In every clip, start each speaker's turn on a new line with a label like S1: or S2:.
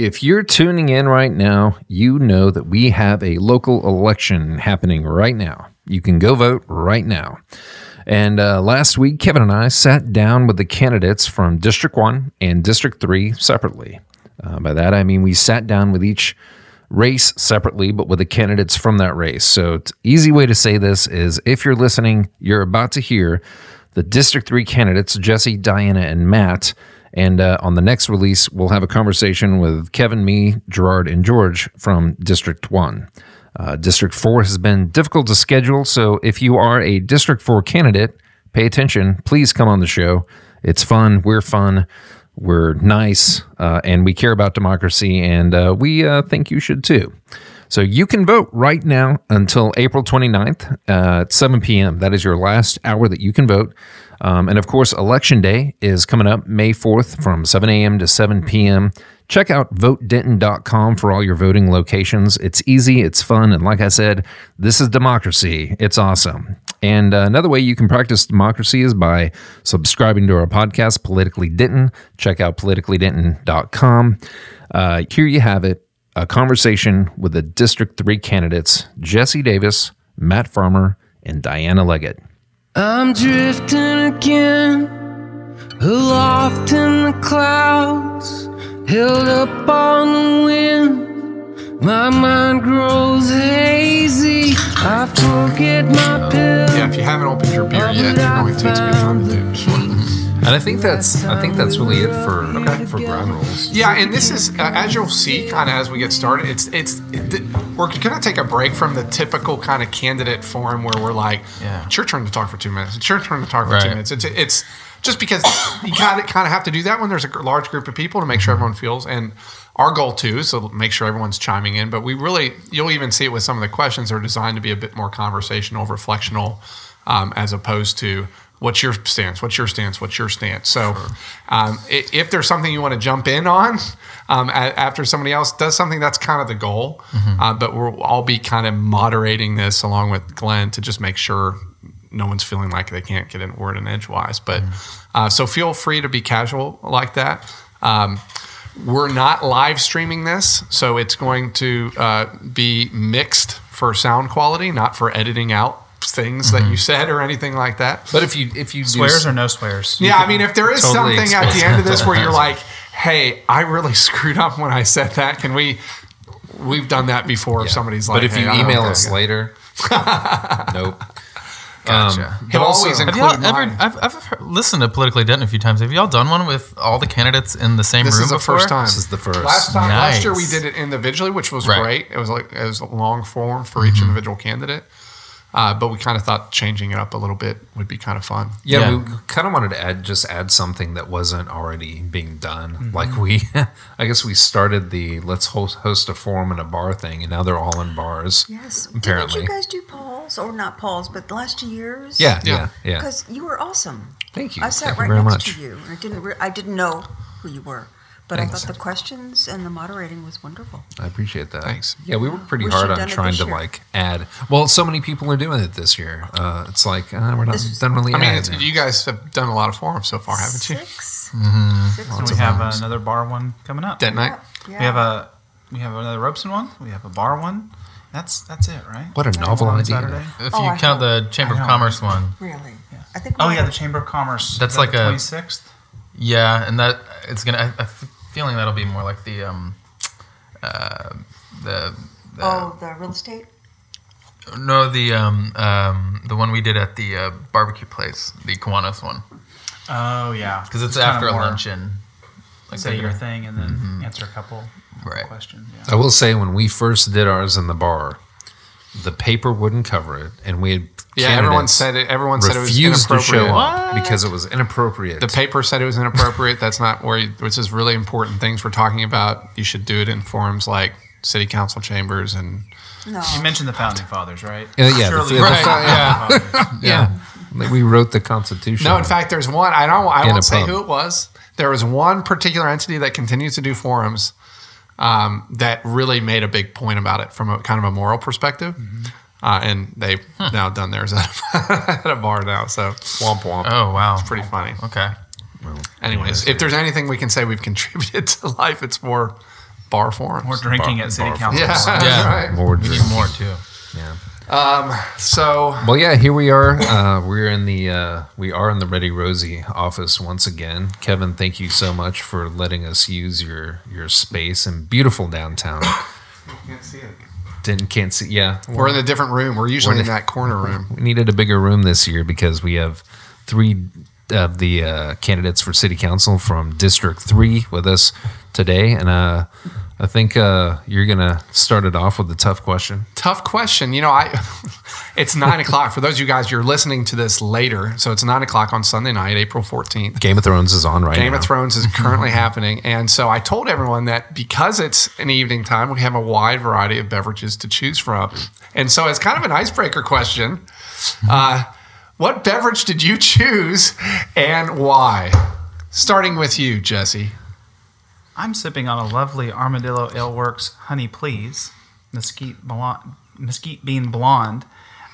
S1: If you're tuning in right now, you know that we have a local election happening right now. You can go vote right now. And uh, last week, Kevin and I sat down with the candidates from District 1 and District 3 separately. Uh, by that, I mean we sat down with each race separately, but with the candidates from that race. So, easy way to say this is if you're listening, you're about to hear the District 3 candidates, Jesse, Diana, and Matt. And uh, on the next release, we'll have a conversation with Kevin, me, Gerard, and George from District 1. Uh, District 4 has been difficult to schedule, so if you are a District 4 candidate, pay attention. Please come on the show. It's fun. We're fun. We're nice. Uh, and we care about democracy, and uh, we uh, think you should too. So you can vote right now until April 29th uh, at 7 p.m. That is your last hour that you can vote. Um, and of course, Election Day is coming up May 4th from 7 a.m. to 7 p.m. Check out votedenton.com for all your voting locations. It's easy, it's fun, and like I said, this is democracy. It's awesome. And uh, another way you can practice democracy is by subscribing to our podcast, Politically Denton. Check out politicallydenton.com. Uh, here you have it a conversation with the District 3 candidates, Jesse Davis, Matt Farmer, and Diana Leggett.
S2: I'm drifting again, aloft in the clouds, held up on the wind. My mind grows hazy. I forget my pills.
S3: Yeah, if you haven't opened your beer yet, you're going to. It's a good time to do.
S1: And I think that's I think that's really it for for ground rules.
S3: Yeah, and this is uh, as you'll see, kind of as we get started. It's it's it, we're gonna take a break from the typical kind of candidate forum where we're like,
S4: Yeah.
S3: it's your turn to talk for two minutes. It's your turn to talk for two minutes. It's it's just because you kind of kind of have to do that when there's a large group of people to make sure everyone feels and. Our goal too is to make sure everyone's chiming in, but we really, you'll even see it with some of the questions are designed to be a bit more conversational, reflectional, um, as opposed to what's your stance, what's your stance, what's your stance. So, um, if there's something you want to jump in on um, after somebody else does something, that's kind of the goal. Uh, but we'll all be kind of moderating this along with Glenn to just make sure no one's feeling like they can't get in word in edgewise. But uh, so feel free to be casual like that. Um, we're not live streaming this, so it's going to uh, be mixed for sound quality, not for editing out things that you said or anything like that.
S1: But if you if you do
S5: Swears or no swears?
S3: Yeah, I mean, if there is
S1: Totally
S3: something at the end of this where you're like, "Hey, I really screwed up when I said that," can we? We've done that before. If somebody's like,
S1: but if
S3: "Hey,
S1: you
S3: I
S1: email us
S3: I-
S1: later, nope.
S4: Gotcha.
S1: Um, but
S3: always
S1: also-
S4: Have y'all ever?
S3: mine.
S4: I've, I've heard- listened to Politically Denton a few times. Have y'all done one with all the candidates in the same
S3: This
S4: room
S3: is the
S4: before?
S3: first time.
S1: This is the first.
S3: Last time, last year we did it individually, which was
S4: Right.
S3: great. It was like it was a long form for each individual candidate. Uh, but we kind of thought changing it up a little bit would be kind of fun.
S1: Yeah,
S4: Yeah.
S1: we kind of wanted to add just add something that wasn't already being done.
S3: Mm-hmm.
S1: Like we, I guess we started the let's host, host a forum in a bar thing, and now they're all in bars.
S6: Yes.
S1: apparently.
S6: Didn't you guys do polls or not polls, but the last two years?
S1: Yeah,
S3: Yeah.
S1: yeah, yeah.
S6: Because you were awesome.
S1: Thank you.
S6: I sat
S1: Thank you
S6: right
S1: very
S6: next
S1: much.
S6: to you. I didn't. Re- I didn't know who you were, but
S1: Thanks.
S6: I thought the questions and the moderating was wonderful.
S1: I appreciate that.
S3: Thanks.
S1: Yeah, we worked pretty
S6: We
S1: hard on trying to
S6: year.
S1: like add. Well, so many people are doing it this year. Uh, it's like uh, we're not
S6: This
S1: done really.
S3: I mean, it's, you guys have done a lot of forums so far, haven't you?
S6: Six.
S1: Mm-hmm.
S6: Six
S5: And we have
S6: nice.
S5: another bar one coming up.
S3: That night.
S6: Yeah.
S5: We have a we have another Robson one. We have a bar one. That's that's it, right?
S1: what a novel
S5: On
S1: idea.
S5: Saturday.
S4: If
S6: Oh,
S4: you
S6: I
S4: count
S6: hope-
S4: the Chamber of. Commerce one,
S6: really. Yeah. I think.
S5: Oh yeah, the Chamber of Commerce.
S4: That's like a-
S5: twenty sixth.
S4: yeah, and that it's gonna. I, I have a feeling that'll be more like the um, uh, the, the
S6: Oh, the real estate.
S4: no the um um the one we did at the uh, barbecue place, the Kiwanis one,
S5: Oh yeah,
S4: because it's,
S5: kinda
S4: after
S5: more
S4: luncheon. Like
S5: Say your thing and then answer a couple
S4: Right.
S5: questions.
S1: I will say when we first did ours in the bar, the paper wouldn't cover it, and we had
S3: Yeah, everyone said it. Everyone said it was
S1: refused to
S3: inappropriate.
S1: show up because it was inappropriate.
S3: The paper said it was inappropriate. That's not where. You, which is really important things we're talking about. You should do it in forums like city council chambers and
S6: No.
S5: You mentioned the founding fathers, right?
S1: Yeah, yeah, the-
S5: Surely
S1: the
S5: the
S3: Right,
S5: founding fathers.
S1: yeah, Like, we wrote the Constitution.
S3: No, in fact, there's one. I don't. I
S1: In
S3: won't say who it was. There was one particular entity that continues to do forums um, that really made a big point about it from a kind of a moral perspective, uh, and they've now done theirs at a, at a bar now. So
S1: womp womp.
S4: Oh wow,
S3: pretty funny.
S4: Okay.
S3: Anyways, if there's anything we can say we've contributed to life, it's more bar forums.
S5: More drinking
S1: Bar-
S5: at city
S1: bar-
S5: council.
S3: Yeah.
S5: forums.
S4: Yeah,
S3: right.
S1: More drinking.
S4: more too. Yeah.
S3: Um, so
S1: Well, yeah, here we are. Uh, we're in the uh, we are in the Ready Rosie office once again. Kevin, thank you so much for letting us use your your space in beautiful downtown.
S3: can't see it.
S1: Didn't can't see. Yeah,
S3: We're in a different room. We're usually
S1: We're
S3: in
S1: in-
S3: that corner room.
S1: we needed a bigger room this year because we have three of the uh, candidates for city council from District Three with us today, and uh, I think uh, you're gonna start it off with a tough question.
S3: Tough question. You know, I it's nine o'clock. For those of you guys, you're listening to this later, so it's nine o'clock on Sunday night, April fourteenth.
S1: Game of Thrones is on right
S3: Game
S1: now.
S3: Game of Thrones is currently happening. And so I told everyone that because it's an evening time, we have a wide variety of beverages to choose from. And so, it's kind of an icebreaker question, uh, what beverage did you choose and why? Starting with you, Jesse.
S5: I'm sipping on a lovely Armadillo Ale Works Honey Please Mesquite Blonde, Mesquite Bean Blonde.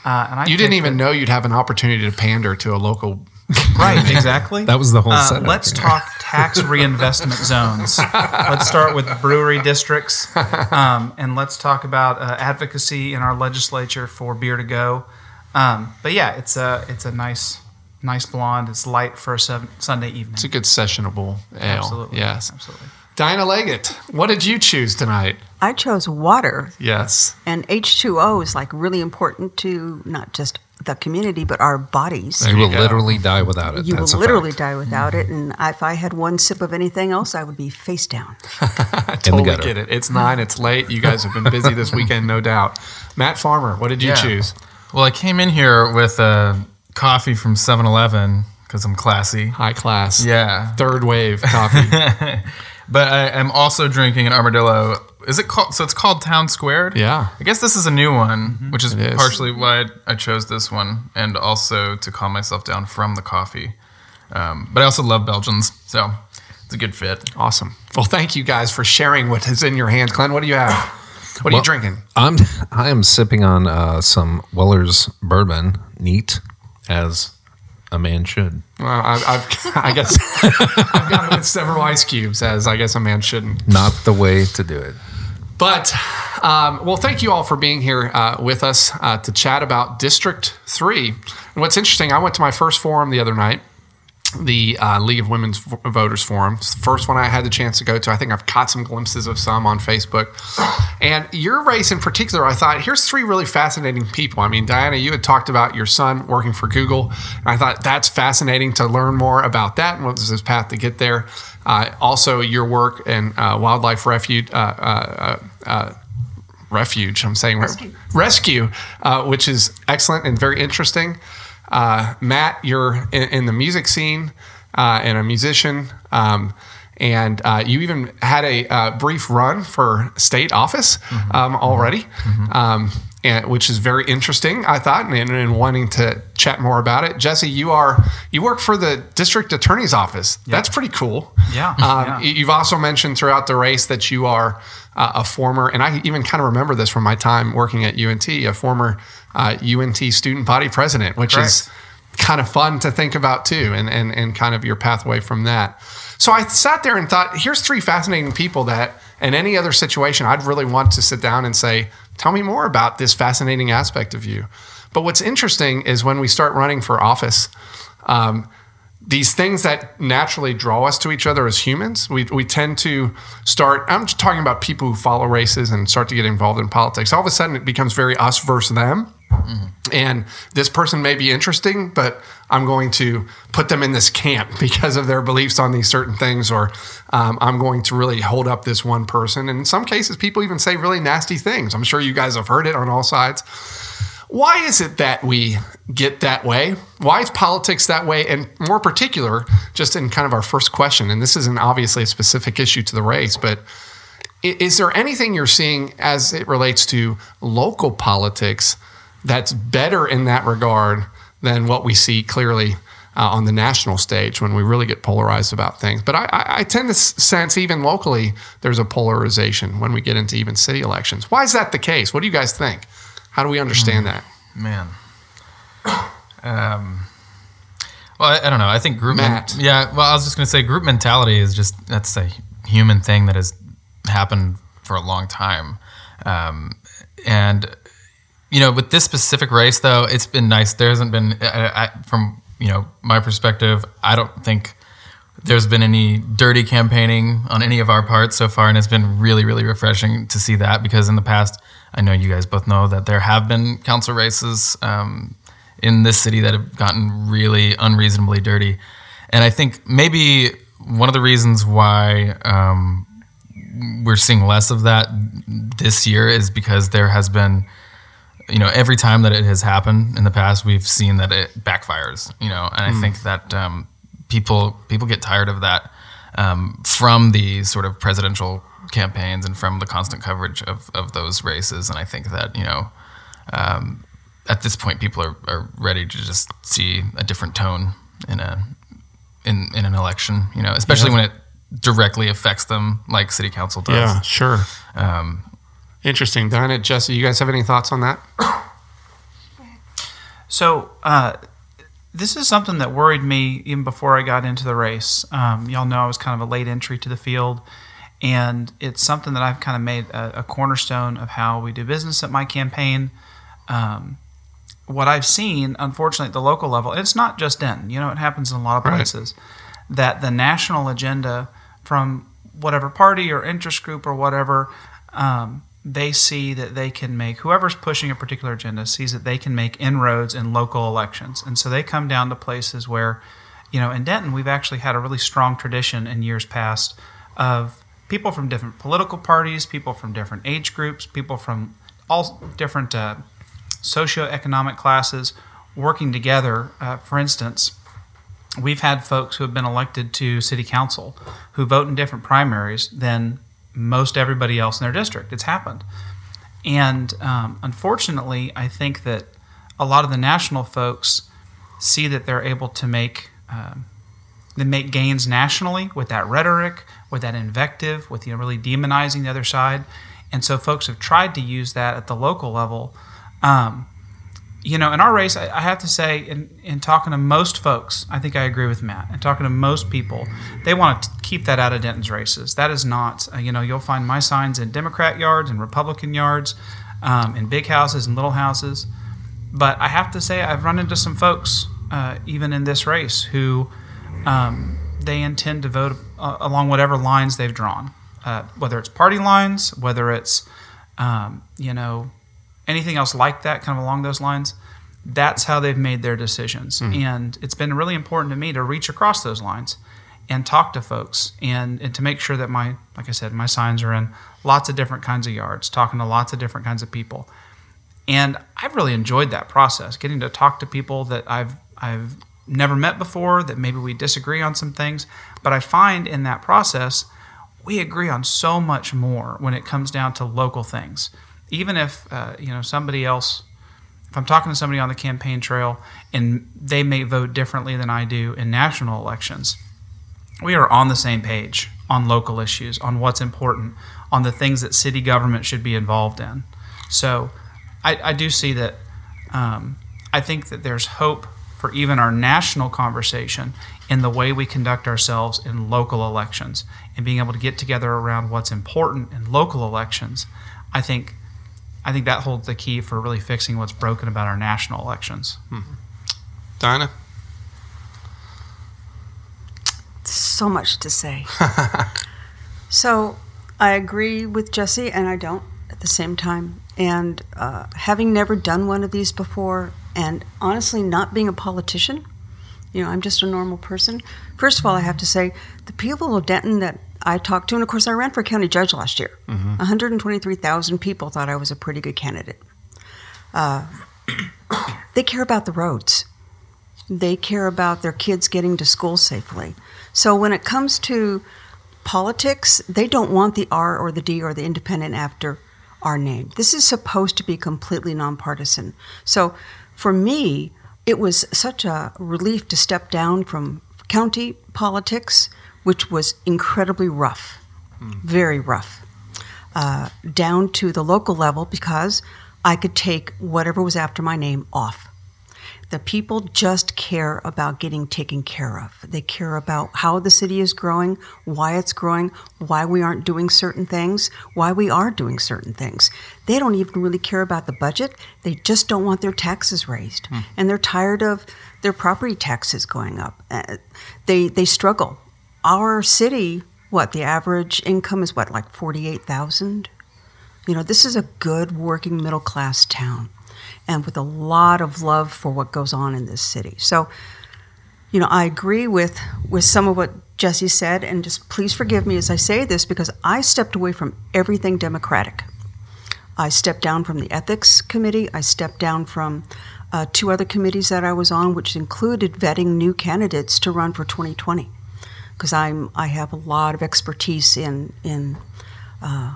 S5: Uh, and I
S3: You didn't even
S5: it-
S3: know you'd have an opportunity to pander to a local.
S5: Right, exactly.
S1: That was the whole
S5: Uh, let's talk tax reinvestment zones. Let's start with brewery districts, um, and let's talk about uh, advocacy in our legislature for beer to go. Um, but yeah, it's a it's a nice nice blonde. It's light for a seven, Sunday evening.
S3: It's a good sessionable ale.
S5: Absolutely,
S3: Yes.
S5: absolutely.
S3: Dinah Leggett, what did you choose tonight?
S6: I chose water,
S3: Yes.
S6: and H2O is like really important to not just the community, but our bodies.
S3: There
S1: you
S3: you
S1: will
S3: go.
S1: literally die without it.
S6: You will
S1: That's a
S6: literally
S1: fact.
S6: die without it, and if I had one sip of anything else, I would be face down.
S3: I totally
S1: gutter.
S3: get it. It's nine. It's late. You guys have been busy this weekend, no doubt. Matt Farmer, what did you
S4: Yeah.
S3: choose?
S4: Well, I came in here with a coffee from 7-Eleven because I'm classy.
S3: High class.
S4: Yeah,
S3: Third wave coffee.
S4: but I am also drinking an Armadillo. Is it called? So it's called Town Squared.
S3: Yeah.
S4: I guess this is a new one, which is,
S3: It is.
S4: partially why I chose this one, and also to calm myself down from the coffee. Um, but I also love Belgians, so it's a good fit.
S3: awesome. Well, thank you guys for sharing what is in your hands. Glenn, what do you have? What are you drinking?
S1: I'm I am sipping on uh, some Weller's bourbon, neat as a man should.
S3: Well, I, I've, I guess I've got it with several ice cubes, as I guess a man shouldn't.
S1: Not the way to do it.
S3: But, um, well, thank you all for being here uh, with us uh, to chat about District 3. And what's interesting, I went to my first forum the other night, the uh, League of Women's Voters Forum. It's the First one I had the chance to go to. I think I've caught some glimpses of some on Facebook. And your race in particular, I thought, here's three really fascinating people. I mean, Diana, you had talked about your son working for Google. And I thought that's fascinating to learn more about that and what was his path to get there. Uh, also, your work in uh, Wildlife Refuge. Uh, uh, uh, refuge. I'm saying rescue, rescue uh, which is excellent and very interesting. Uh, Matt, you're in, in the music scene uh, and a musician, um, and uh, you even had a uh, brief run for state office um, already. Um, and, which is very interesting, I thought, and, and wanting to chat more about it. Jesse, you are you work for the district attorney's office. That's pretty cool.
S5: Yeah,
S3: Um,
S5: yeah.
S3: You've also mentioned throughout the race that you are uh, a former, and I even kind of remember this from my time working at UNT, a former uh, UNT student body president, which is kind of fun to think about too, and, and, and kind of your pathway from that. So I sat there and thought, here's three fascinating people that, in any other situation, I'd really want to sit down and say, tell me more about this fascinating aspect of you. But what's interesting is when we start running for office, um, these things that naturally draw us to each other as humans, we, we tend to start. I'm just talking about people who follow races and start to get involved in politics. All of a sudden, it becomes very us versus them. And this person may be interesting, but I'm going to put them in this camp because of their beliefs on these certain things, or um, I'm going to really hold up this one person. And in some cases, people even say really nasty things. I'm sure you guys have heard it on all sides. Why is it that we get that way? Why is politics that way? And more particular, just in kind of our first question, and this isn't obviously a specific issue to the race, but is there anything you're seeing as it relates to local politics that's better in that regard than what we see clearly uh, on the national stage when we really get polarized about things? But I, I, I tend to sense even locally there's a polarization when we get into even city elections. Why is that the case? What do you guys think? How do we understand that?
S4: Man. Um, well, I, I don't know. I think group. men- yeah. Well, I was just going to say group mentality is just that's a human thing that has happened for a long time. Um, and you know, with this specific race, though, it's been nice. There hasn't been, I, I, from you know my perspective, I don't think there's been any dirty campaigning on any of our parts so far, and it's been really, really refreshing to see that because in the past, I know you guys both know that there have been council races um, in this city that have gotten really unreasonably dirty, and I think maybe one of the reasons why um, we're seeing less of that this year is because there has been you know every time that it has happened in the past we've seen that it backfires you know and i think that um, people people get tired of that um, from the sort of presidential campaigns and from the constant coverage of, of those races. And i think that you know um, at this point people are, are ready to just see a different tone in a in, in an election you know especially when it directly affects them like city council does.
S3: Yeah, sure.
S4: um,
S3: Interesting. Dinah, Jesse, you guys have any thoughts on that?
S5: So uh, this is something that worried me even before I got into the race. Um, y'all know I was kind of a late entry to the field, and it's something that I've kind of made a, a cornerstone of how we do business at my campaign. Um, what I've seen, unfortunately, at the local level, it's not just Denton. You know, it happens in a lot of
S3: Right.
S5: places. That the national agenda from whatever party or interest group or whatever, um, they see that they can make whoever's pushing a particular agenda sees that they can make inroads in local elections, and so they come down to places where, you know, in Denton we've actually had a really strong tradition in years past of people from different political parties, people from different age groups, people from all different uh, socioeconomic classes working together. Uh, for instance, we've had folks who have been elected to city council who vote in different primaries than most everybody else in their district. It's happened. And um, unfortunately, I think that a lot of the national folks see that they're able to make um, they make gains nationally with that rhetoric, with that invective, with you know really demonizing the other side, and so folks have tried to use that at the local level. Um, you know, in our race, I, I have to say, in, in talking to most folks, I think I agree with Matt. And talking to most people, they want to keep that out of Denton's races. That is not, uh, you know, you'll find my signs in Democrat yards and Republican yards, um, in big houses and little houses. But I have to say, I've run into some folks, uh, even in this race, who um, they intend to vote uh, along whatever lines they've drawn, uh, whether it's party lines, whether it's, um, you know, anything else like that, kind of along those lines. That's how they've made their decisions. Mm-hmm. And it's been really important to me to reach across those lines and talk to folks and, and to make sure that my, like I said, my signs are in lots of different kinds of yards, talking to lots of different kinds of people. And I've really enjoyed that process, getting to talk to people that I've I've never met before, that maybe we disagree on some things. But I find in that process, we agree on so much more when it comes down to local things. Even if uh, you know somebody else, if I'm talking to somebody on the campaign trail and they may vote differently than I do in national elections, we are on the same page on local issues, on what's important, on the things that city government should be involved in. So I, I do see that. Um, I think that there's hope for even our national conversation in the way we conduct ourselves in local elections and being able to get together around what's important in local elections. I think, I think that holds the key for really fixing what's broken about our national elections.
S3: Dinah?
S6: so much to say. so I agree with Jesse, and I don't at the same time. And uh, having never done one of these before, and honestly not being a politician, you know, I'm just a normal person. First of all, I have to say the people of Denton that I talked to, and of course, I ran for county judge last year. 123,000 people thought I was a pretty good candidate. Uh, they care about the roads. They care about their kids getting to school safely. So when it comes to politics, they don't want the R or the D or the independent after our name. This is supposed to be completely nonpartisan. So for me, it was such a relief to step down from county politics, which was incredibly rough, very rough, uh, down to the local level because I could take whatever was after my name off The people just care about getting taken care of. They care about how the city is growing, why it's growing, why we aren't doing certain things, why we are doing certain things. They don't even really care about the budget. They just don't want their taxes raised. And they're tired of their property taxes going up. Uh, they, they struggle. Our city, what, the average income is what, like 48,000? You know, this is a good working middle class town and with a lot of love for what goes on in this city. So, you know, I agree with with some of what Jesse said, and just please forgive me as I say this because I stepped away from everything Democratic. I stepped down from the ethics committee. I stepped down from uh, two other committees that I was on, which included vetting new candidates to run for 2020, because I'm I have a lot of expertise in in uh,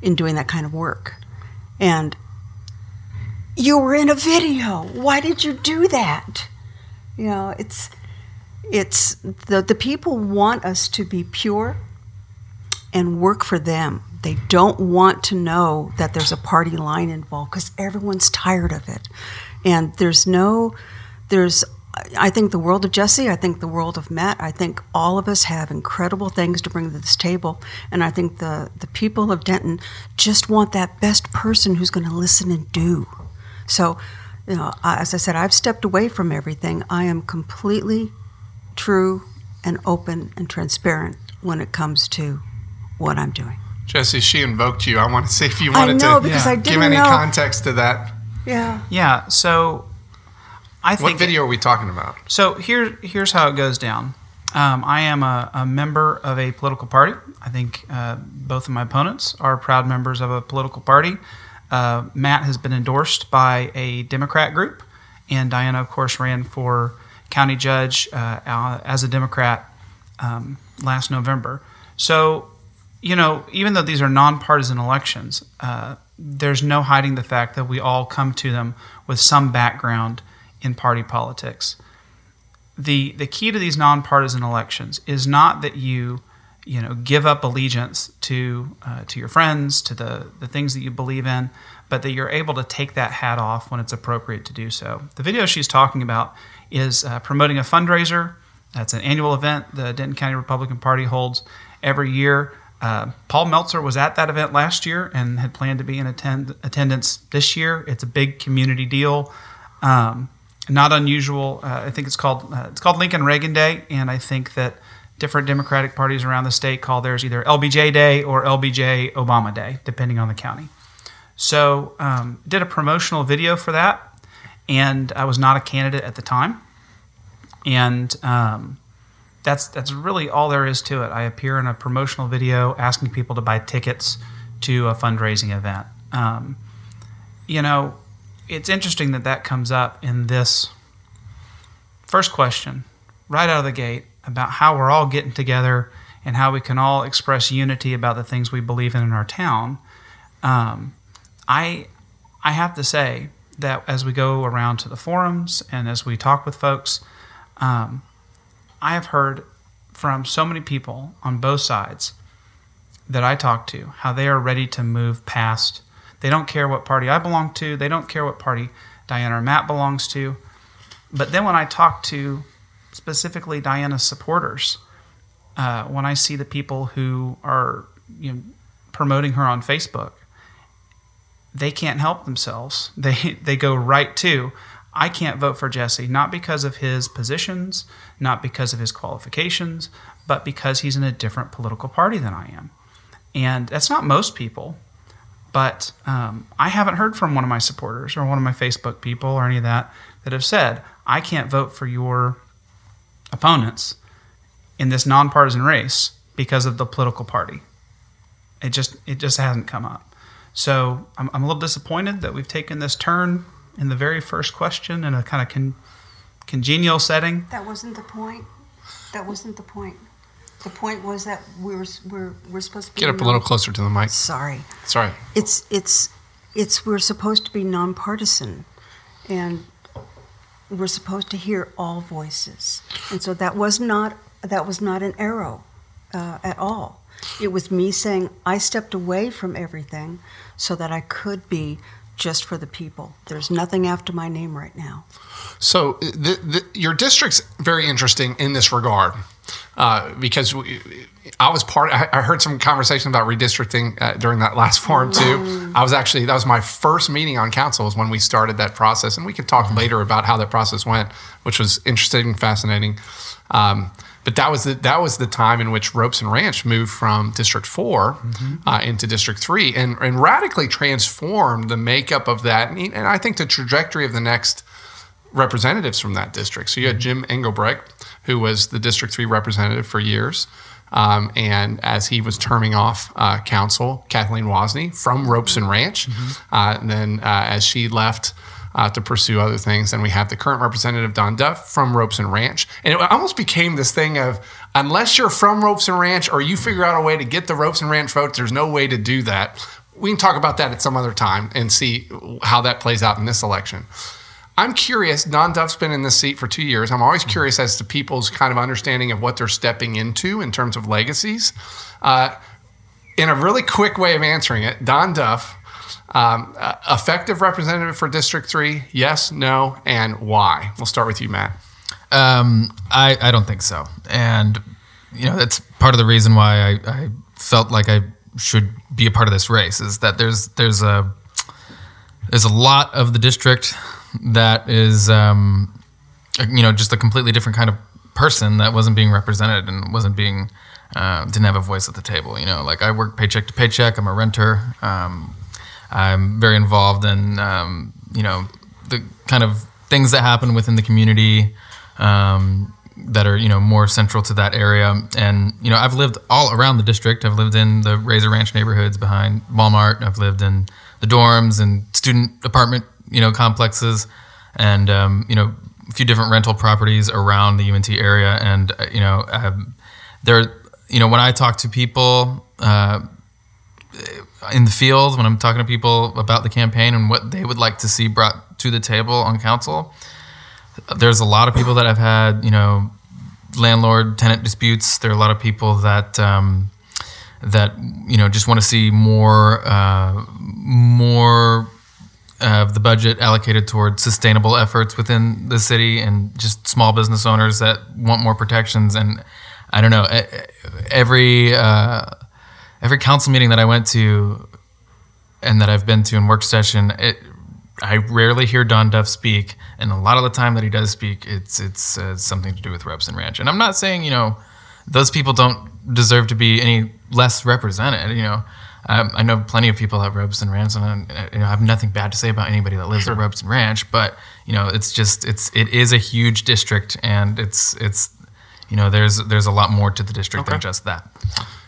S6: in doing that kind of work, and you were in a video. Why did you do that? You know, it's it's the the people want us to be pure and work for them. They don't want to know that there's a party line involved because everyone's tired of it. And there's no there's I think the world of Jesse, I think the world of Matt, I think all of us have incredible things to bring to this table. And I think the, the people of Denton just want that best person who's going to listen and do. So, you know, I- as I said, I've stepped away from everything. I am completely true and open and transparent when it comes to what I'm doing.
S3: Jesse, she invoked you. I want to see if you
S6: I
S3: wanted
S6: know
S3: to
S6: because
S5: yeah.
S6: I
S3: give
S6: didn't
S3: any
S6: know.
S3: context to that.
S6: yeah.
S5: Yeah. So I think
S3: What video are we talking about?
S5: So here, here's how it goes down. Um, I am a, a member of a political party. I think uh, both of my opponents are proud members of a political party. Uh, Matt has been endorsed by a Democrat group, and Diana, of course, ran for county judge uh, uh, as a Democrat um, last November. So, you know, even though these are nonpartisan elections, uh, there's no hiding the fact that we all come to them with some background in party politics. The the key to these nonpartisan elections is not that you you know give up allegiance to uh, to your friends to the the things that you believe in, but that you're able to take that hat off when it's appropriate to do so. The video she's talking about is uh, promoting a fundraiser. That's an annual event the Denton County Republican Party holds every year. Uh, Paul Meltzer was at that event last year and had planned to be in attend- attendance this year. It's a big community deal. Um, not unusual. Uh, I think it's called uh, it's called Lincoln Reagan Day, and I think that different Democratic parties around the state call theirs either LBJ Day or LBJ Obama Day, depending on the county. So um, did a promotional video for that, and I was not a candidate at the time, and um, that's that's really all there is to it. I appear in a promotional video asking people to buy tickets to a fundraising event. Um, you know, it's interesting that that comes up in this first question right out of the gate about how we're all getting together and how we can all express unity about the things we believe in in our town. Um, I I have to say that as we go around to the forums and as we talk with folks, um, I have heard from so many people on both sides that I talk to how they are ready to move past. They don't care what party I belong to. They don't care what party Diana or Matt belongs to. But then when I talk to specifically Diana's supporters, uh, when I see the people who are you know, promoting her on Facebook, they can't help themselves. They they go right to, I can't vote for Jesse not because of his positions, not because of his qualifications, but because he's in a different political party than I am. And that's not most people, but um, I haven't heard from one of my supporters or one of my Facebook people or any of that that have said, I can't vote for your opponents in this nonpartisan race because of the political party. It just it just hasn't come up. So I'm, I'm a little disappointed that we've taken this turn in the very first question in a kind of con, congenial setting.
S6: That wasn't the point. That wasn't the point. The point was that we were we're we're supposed to be
S3: Get up a little closer to the mic.
S6: Sorry,
S3: Sorry.
S6: it's it's it's we're supposed to be nonpartisan, and we're supposed to hear all voices. And so that was not that was not an arrow uh, at all. It was me saying I stepped away from everything so that I could be just for the people. There's nothing after my name right now.
S3: So the, the, your district's very interesting in this regard uh, because we, I was part. I, I heard some conversation about redistricting uh, during that last forum too. I was actually that was my first meeting on council was when we started that process, and we could talk later about how that process went, which was interesting and fascinating. Um, but that was the that was the time in which Robson Ranch moved from District 4 uh, into District Three, and and radically transformed the makeup of that, and, and I think the trajectory of the next representatives from that district. So you had Jim Engelbrecht, who was the District 3 representative for years. Um, and as he was terming off uh, council, Kathleen Wazny from Robson Ranch. Uh, and then uh, as she left uh, to pursue other things, then we have the current representative, Don Duff, from Robson Ranch. And it almost became this thing of unless you're from Robson Ranch or you figure out a way to get the Robson Ranch votes, there's no way to do that. We can talk about that at some other time and see how that plays out in this election. I'm curious. Don Duff's been in this seat for two years. I'm always curious as to people's kind of understanding of what they're stepping into in terms of legacies. Uh, in a really quick way of answering it, Don Duff, um, uh, effective representative for District 3, yes, no, and why? We'll start with you, Matt.
S4: Um, I, I don't think so. And, you know, that's part of the reason why I, I felt like I should be a part of this race is that there's, there's a, there's a lot of the district that is, um, you know, just a completely different kind of person that wasn't being represented and wasn't being, uh, didn't have a voice at the table. You know, like I work paycheck to paycheck. I'm a renter. Um, I'm very involved in, um, you know, the kind of things that happen within the community um, that are, you know, more central to that area. And, you know, I've lived all around the district. I've lived in the Razor Ranch neighborhoods behind Walmart. I've lived in the dorms and student apartment, you know, complexes and, um, you know, a few different rental properties around the UNT area. And, uh, you know, um, there, you know, when I talk to people, uh, in the field when I'm talking to people about the campaign and what they would like to see brought to the table on council. There's a lot of people that have had, you know, landlord tenant disputes. There are a lot of people that um, that you know just want to see more uh, more of the budget allocated towards sustainable efforts within the city and just small business owners that want more protections. And I don't know every. Uh, every council meeting that I went to and that I've been to in work session, it, I rarely hear Don Duff speak, and a lot of the time that he does speak, it's it's uh, something to do with Robson Ranch. And I'm not saying you know those people don't deserve to be any less represented. You know, um, I know plenty of people at Robson Ranch, and I, you know, I have nothing bad to say about anybody that lives at Robson Ranch. But you know, it's just it's it is a huge district, and it's it's you know there's there's a lot more to the district than just that.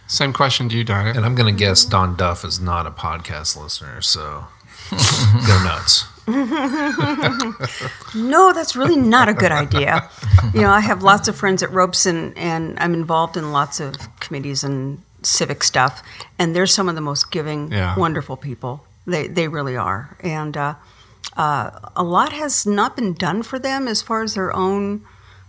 S3: Same question to you, Diane.
S1: And I'm going to guess Don Duff is not a podcast listener, so go nuts.
S6: No, that's really not a good idea. You know, I have lots of friends at Robson, and I'm involved in lots of committees and civic stuff, and they're some of the most giving,
S3: Yeah.
S6: wonderful people. They, they really are. And uh, uh, a lot has not been done for them as far as their own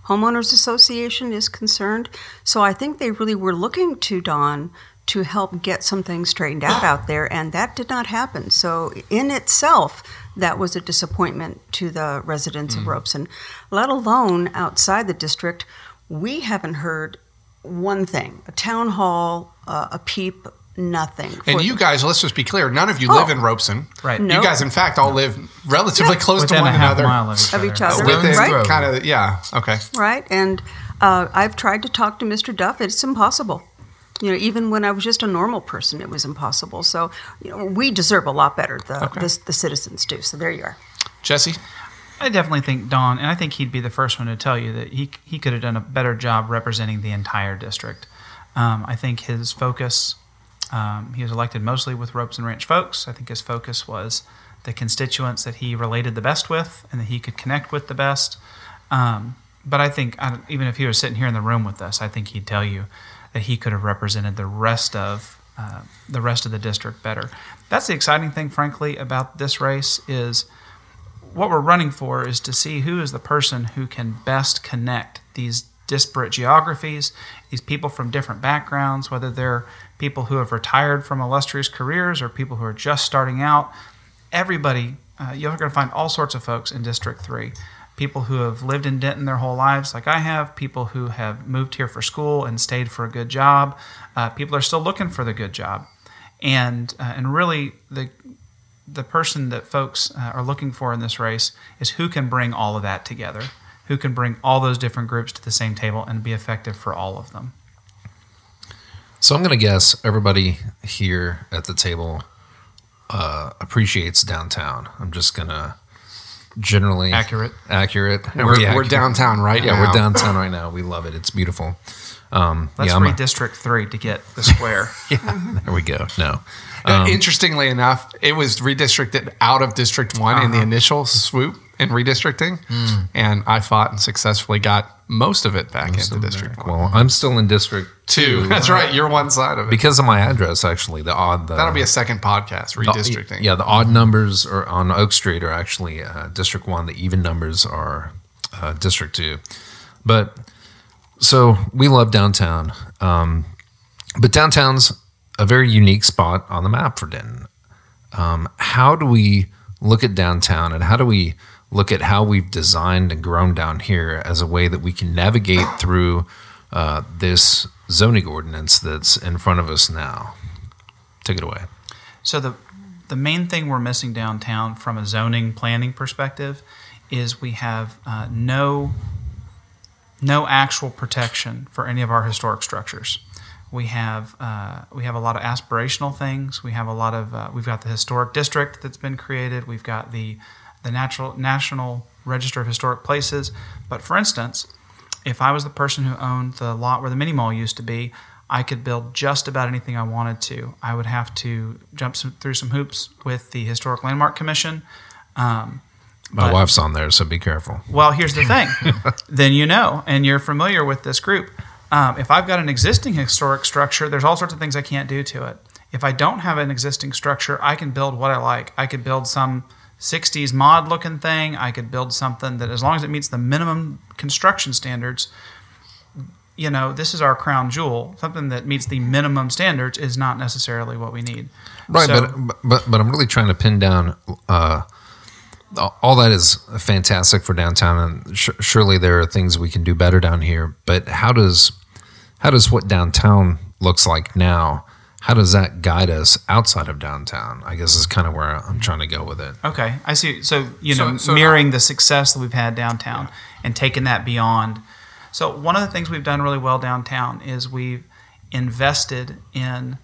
S6: homeowners association is concerned. So I think they really were looking to Don to help get some things straightened out out there, and that did not happen. So in itself, that was a disappointment to the residents of Robson, let alone outside the district. We haven't heard one thing: a town hall, uh, a peep, nothing.
S3: And
S6: for
S3: you
S6: the-
S3: guys, let's just be clear. None of you
S6: Oh.
S3: live in Robson.
S5: Right.
S6: No.
S3: You guys, in fact, all live relatively close
S5: Within
S3: to one
S5: a half
S3: another.
S5: mile of each
S6: Of
S5: other.
S6: each other.
S3: Within
S4: Stone's throw.
S3: kind of, yeah. Okay.
S6: right? And uh, I've tried to talk to Mr. Duff. It's impossible. You know, even when I was just a normal person, it was impossible. So, you know, we deserve a lot better. The
S3: Okay.
S6: the, the citizens do. So there you are.
S3: Jesse?
S5: I definitely think Don, and I think he'd be the first one to tell you that he he could have done a better job representing the entire district. Um, I think his focus, um, he was elected mostly with Robson Ranch folks. I think his focus was the constituents that he related the best with and that he could connect with the best. Um, but I think I, even if he was sitting here in the room with us, I think he'd tell you that he could have represented the rest of uh, the rest of the district better. That's the exciting thing, frankly, about this race is what we're running for is to see who is the person who can best connect these disparate geographies, these people from different backgrounds, whether they're people who have retired from illustrious careers or people who are just starting out. everybody, uh, you're going to find all sorts of folks in District 3. People who have lived in Denton their whole lives, like I have, people who have moved here for school and stayed for a good job. Uh, people are still looking for the good job. And, uh, and really, the, the person that folks uh, are looking for in this race is who can bring all of that together, who can bring all those different groups to the same table and be effective for all of them.
S1: So I'm going to guess everybody here at the table uh, appreciates downtown. I'm just going to generally
S4: Accurate.
S1: Accurate.
S3: We're, we're
S1: accurate.
S3: downtown right
S1: Yeah,
S3: now.
S1: we're downtown right now. We love it. It's beautiful. Um,
S5: Let's
S1: yeah, I'm a-
S5: District 3 to get the square.
S1: yeah, there we go. No.
S3: Uh, Interestingly enough, it was redistricted out of District One in the initial swoop in redistricting, and I fought and successfully got most of it back into District One.
S1: Well, I'm still in District
S3: Two. That's right. You're one side of it.
S1: because of my address. Actually, the odd the,
S3: That'll be a second podcast. Redistricting.
S1: Yeah, the odd numbers are on Oak Street are actually uh, District One. The even numbers are uh, District Two. But so we love downtown, um, but downtown's a very unique spot on the map for Denton. Um, how do we look at downtown, and how do we look at how we've designed and grown down here as a way that we can navigate through uh, this zoning ordinance that's in front of us now? Take it away.
S5: So the the main thing we're missing downtown from a zoning planning perspective is we have uh, no no actual protection for any of our historic structures. We have uh, we have a lot of aspirational things. We have a lot of uh, we've got the historic district that's been created. We've got the the natural national register of historic places. But for instance, if I was the person who owned the lot where the mini mall used to be, I could build just about anything I wanted to. I would have to jump some, through some hoops with the Historic Landmark Commission. Um,
S1: My
S5: but-
S1: wife's on there, so be careful.
S5: well, here's the thing. then you know, and you're familiar with this group. Um, if I've got an existing historic structure, there's all sorts of things I can't do to it. If I don't have an existing structure, I can build what I like. I could build some 60s mod looking thing. I could build something that, as long as it meets the minimum construction standards, you know, this is our crown jewel. Something that meets the minimum standards is not necessarily what we need.
S1: Right,
S5: So-
S1: but, but but I'm really trying to pin down. Uh, all that is fantastic for downtown, and sh- surely there are things we can do better down here. But how does how does what downtown looks like now? How does that guide us outside of downtown? I guess is kind of where I'm trying to go with it.
S5: Okay, I see. So you
S3: So-
S5: know,
S3: so-
S5: mirroring the success that we've had downtown and taking that beyond. So one of the things we've done really well downtown is we've invested in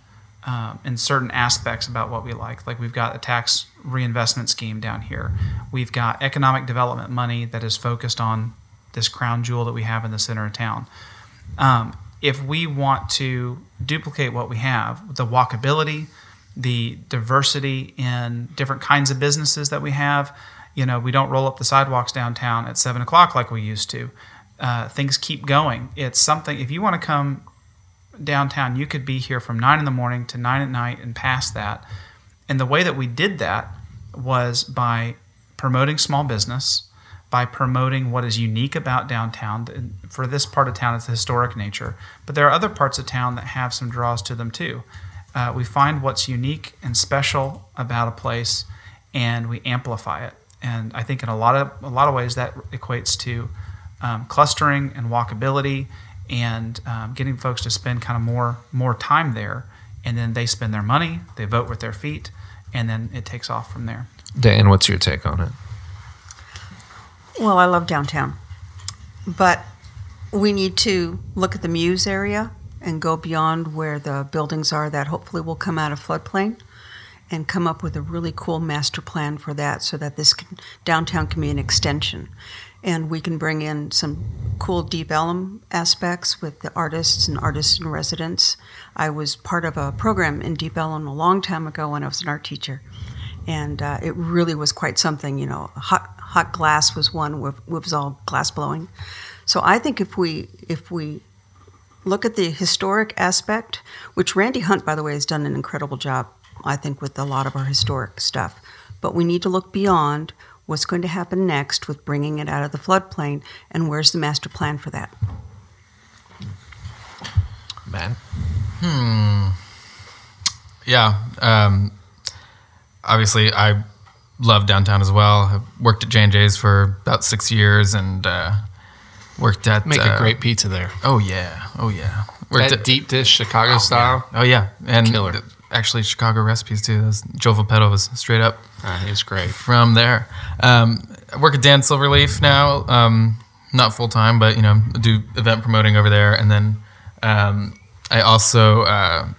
S5: um, in certain aspects about what we like. Like we've got a tax reinvestment scheme down here. We've got economic development money that is focused on this crown jewel that we have in the center of town. Um, if we want to duplicate what we have, the walkability, the diversity in different kinds of businesses that we have, you know, we don't roll up the sidewalks downtown at seven o'clock like we used to. Uh, things keep going. It's something. If you want to come downtown, you could be here from nine in the morning to nine at night and past that. And the way that we did that was by promoting small business, by promoting what is unique about downtown. For this part of town, it's the historic nature, but there are other parts of town that have some draws to them too. Uh, we find what's unique and special about a place, and we amplify it. And I think in a lot of a lot of ways that equates to um, clustering and walkability, and um, getting folks to spend kind of more more time there, and then they spend their money, they vote with their feet, and then it takes off from there.
S1: Dan, what's your take on it?
S6: Well, I love downtown, but we need to look at the Muse area and go beyond where the buildings are that hopefully will come out of floodplain and come up with a really cool master plan for that so that this can, downtown can be an extension. And we can bring in some cool Deep Ellum aspects with the artists and artists in residence. I was part of a program in Deep Ellum a long time ago when I was an art teacher and uh, it really was quite something. You know, hot hot glass was one with, was all glass blowing. So I think if we if we look at the historic aspect, which Randy Hunt, by the way, has done an incredible job, I think, with a lot of our historic stuff. But we need to look beyond what's going to happen next with bringing it out of the floodplain, and where's the master plan for that?
S1: Man,
S4: Yeah. Um, obviously, I love downtown as well. I've worked at J and J's for about six years, and uh, worked at
S3: Make
S4: uh,
S3: a great pizza there.
S4: Oh yeah, oh yeah. Worked
S3: That deep dish Chicago style.
S4: Oh yeah, and
S3: Killer.
S4: th- actually Chicago recipes too. Those Joe Volpetto was straight up
S3: Ah, it's great.
S4: from there. Um, I work at Dan Silverleaf now, um, not full time, but you know do event promoting over there, and then um, I also uh,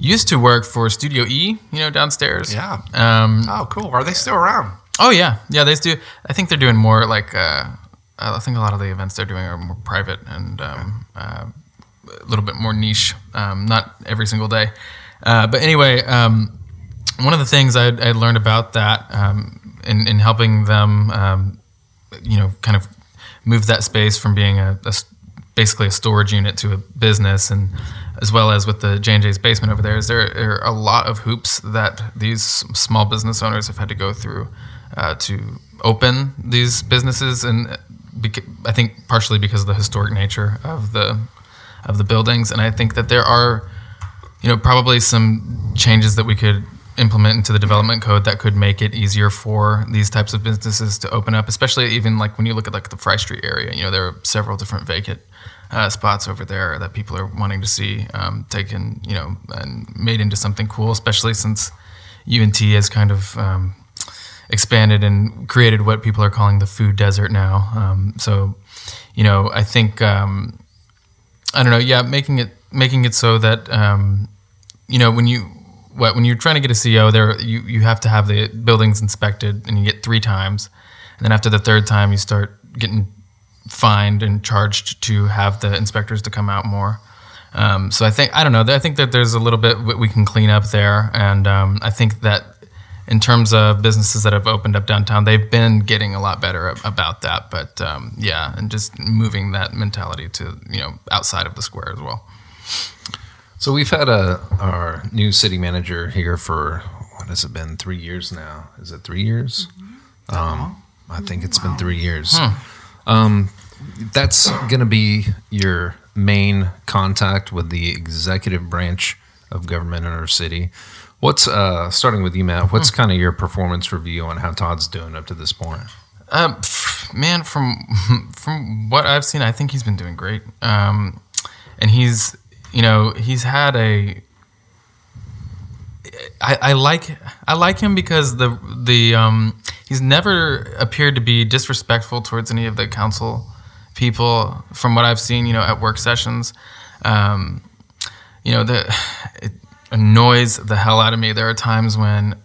S4: used to work for Studio E, you know downstairs.
S3: Yeah.
S4: Um,
S3: Oh, cool. Are they still around?
S4: Oh yeah, yeah. They do. I think they're doing more like. Uh, I think a lot of the events they're doing are more private and um, uh, a little bit more niche. Um, not every single day, uh, but anyway, um, one of the things I I learned about that um, in in helping them, um, you know, kind of move that space from being a, a basically a storage unit to a business and as well as with the J&J's basement over there is there, are a lot of hoops that these small business owners have had to go through uh, to open these businesses. And beca- I think partially because of the historic nature of the of the buildings. And I think that there are you know probably some changes that we could implement into the development code that could make it easier for these types of businesses to open up especially even like when you look at like the fry street area you know there are several different vacant uh, spots over there that people are wanting to see um, taken you know and made into something cool especially since unt has kind of um, expanded and created what people are calling the food desert now um, so you know i think um, I don't know. Yeah, making it making it so that um, you know when you what when you're trying to get a CO, there you you have to have the buildings inspected, and you get three times, and then after the third time, you start getting fined and charged to have the inspectors to come out more. Um, so I think I don't know. I think that there's a little bit we can clean up there, and um, I think that in terms of businesses that have opened up downtown, they've been getting a lot better about that. But um, yeah, and just moving that mentality to you know outside of the square as well.
S1: So we've had a our new city manager here for what has it been? Three years now. Is it three years? Um, I think it's been three years. Um, that's going to be your main contact with the executive branch of government in our city. What's uh, starting with you, Matt? What's kind of your performance review on how Todd's doing up to this point?
S4: Um, man, from from what I've seen, I think he's been doing great. Um, and he's, you know, he's had a. I, I like I like him because the the um, he's never appeared to be disrespectful towards any of the council people from what I've seen. You know, at work sessions, um, you know, the it annoys the hell out of me. There are times when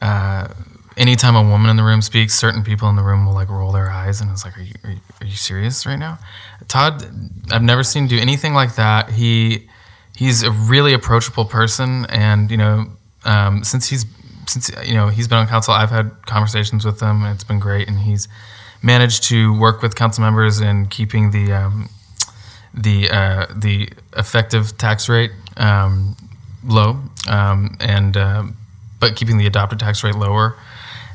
S4: uh, anytime a woman in the room speaks, certain people in the room will like roll their eyes, and it's like, are you, are you, are you serious right now? Todd, I've never seen do anything like that. He he's a really approachable person, and you know, um, since he's since you know he's been on council, I've had conversations with him, and it's been great, and he's managed to work with council members in keeping the um, the uh, the effective tax rate um, low, um, and uh, but keeping the adopted tax rate lower.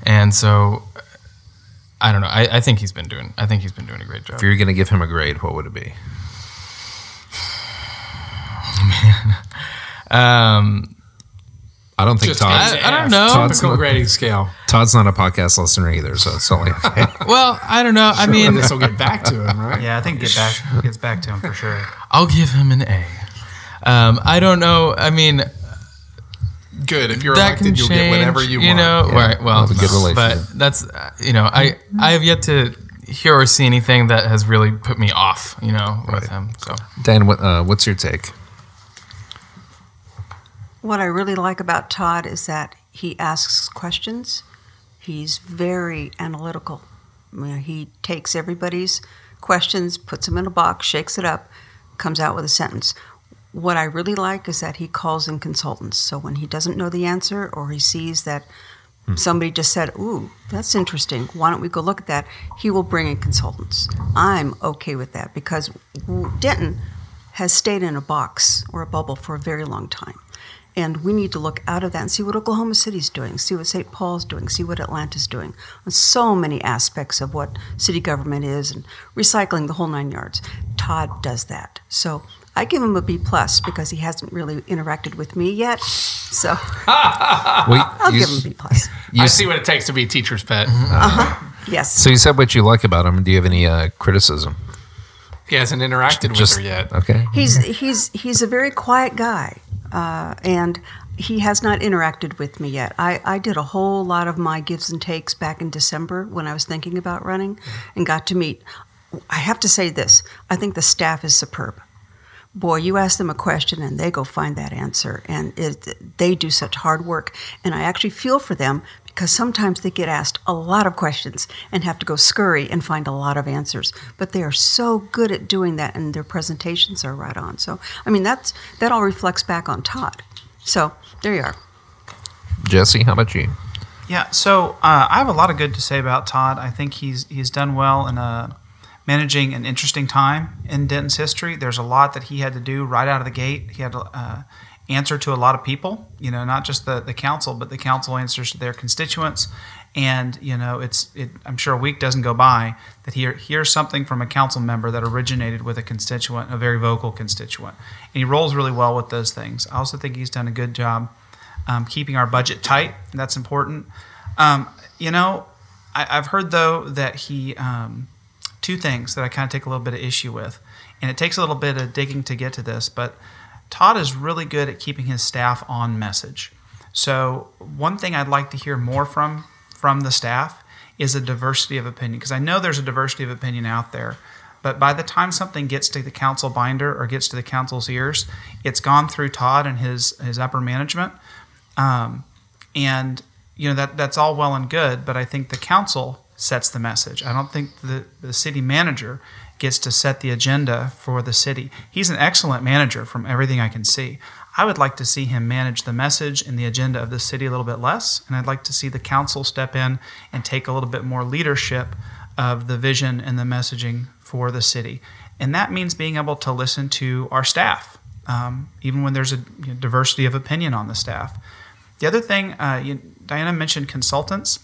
S4: And so, I don't know. I, I think he's been doing. I think he's been doing a great job.
S1: If you're going to give him a grade, what would it be?
S4: Um,
S1: I don't think
S3: Just
S1: Todd's,
S4: I- I don't know.
S1: Todd's
S3: Typical
S1: not,
S3: grading scale.
S1: Todd's not a podcast listener either, so it's only okay.
S4: well, I don't know. I mean,
S3: this will get back to him, right?
S5: Yeah, I think get back gets back to him for sure.
S4: I'll give him an A. Um, I don't know. I mean,
S3: Good. If you're
S4: that
S3: elected, you'll
S4: change.
S3: get whatever you,
S4: you
S3: want.
S4: know, right? Well,
S1: That's a good relationship.
S4: but that's uh, you know, I I have yet to hear or see anything that has really put me off. You know, with
S1: Right.
S4: him. So
S1: Dan, what, uh, what's your take?
S6: What I really like about Todd is that he asks questions. He's very analytical. I mean, he takes everybody's questions, puts them in a box, shakes it up, comes out with a sentence. What I really like is that he calls in consultants. So when he doesn't know the answer or he sees that hmm. somebody just said, Ooh, that's interesting. Why don't we go look at that? He will bring in consultants. I'm okay with that because Denton has stayed in a box or a bubble for a very long time. And we need to look out of that and see what Oklahoma City's doing, see what St. Paul's doing, see what Atlanta's doing on so many aspects of what city government is and recycling the whole nine yards. Todd does that. So I give him a B plus because he hasn't really interacted with me yet. So
S1: Well,
S6: I'll give him a B plus.
S1: you
S3: I
S1: s-
S3: see what it takes to be a teacher's pet.
S6: Yes.
S1: So you said what you like about him. Do you have any uh, criticism?
S3: He hasn't interacted
S1: Just
S3: with her yet.
S1: okay.
S6: He's he's he's a very quiet guy, uh, and he has not interacted with me yet. I, I did a whole lot of my gives and takes back in December when I was thinking about running, and got to meet. I have to say this: I think the staff is superb. Boy, you ask them a question and they go find that answer, and it, they do such hard work. And I actually feel for them because sometimes they get asked a lot of questions and have to go scurry and find a lot of answers. But they are so good at doing that, and their presentations are right on. So, I mean, that's that all reflects back on Todd. So there you are.
S1: Jesse, how about you?
S5: Yeah, so uh, I have a lot of good to say about Todd. I think he's he's done well in uh, managing an interesting time in Denton's history. There's a lot that he had to do right out of the gate. He had to uh, answer to a lot of people, you know, not just the, the council, but the council answers to their constituents. And you know, it's it, I'm sure a week doesn't go by that he hears something from a council member that originated with a constituent, a very vocal constituent, and he rolls really well with those things. I also think he's done a good job um, keeping our budget tight. That's important. Um, you know, I, I've heard though that he um, two things that I kind of take a little bit of issue with, and it takes a little bit of digging to get to this, but Todd is really good at keeping his staff on message. So one thing I'd like to hear more from from the staff is a diversity of opinion because I know there's a diversity of opinion out there. But by the time something gets to the council binder or gets to the council's ears, it's gone through Todd and his his upper management. Um, and you know that that's all well and good, but I think the council sets the message. I don't think the, the city manager gets to set the agenda for the city. He's an excellent manager from everything I can see. I would like to see him manage the message and the agenda of the city a little bit less, and I'd like to see the council step in and take a little bit more leadership of the vision and the messaging for the city. And that means being able to listen to our staff, um, even when there's a diversity of opinion on the staff. The other thing, uh, you, Diana mentioned consultants.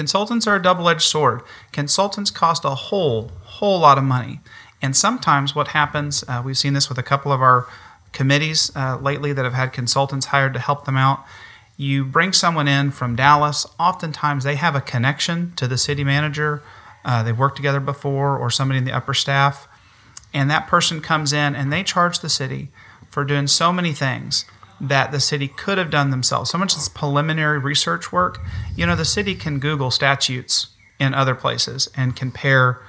S5: Consultants are a double-edged sword. Consultants cost a whole, whole lot of money, and sometimes what happens, uh, we've seen this with a couple of our committees uh, lately that have had consultants hired to help them out. You bring someone in from Dallas. Oftentimes, they have a connection to the city manager. Uh, they've worked together before, or somebody in the upper staff, and that person comes in and they charge the city for doing so many things that the city could have done themselves. So much as preliminary research work, you know, the city can Google statutes in other places and compare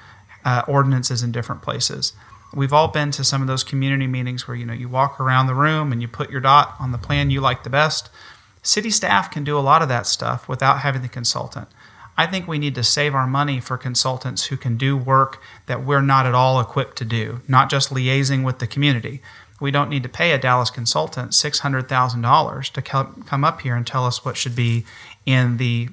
S5: uh, ordinances in different places. We've all been to some of those community meetings where you know you walk around the room and you put your dot on the plan you like the best. City staff can do a lot of that stuff without having the consultant. I think we need to save our money for consultants who can do work that we're not at all equipped to do, not just liaising with the community. We don't need to pay a Dallas consultant $600,000 to come up here and tell us what should be in the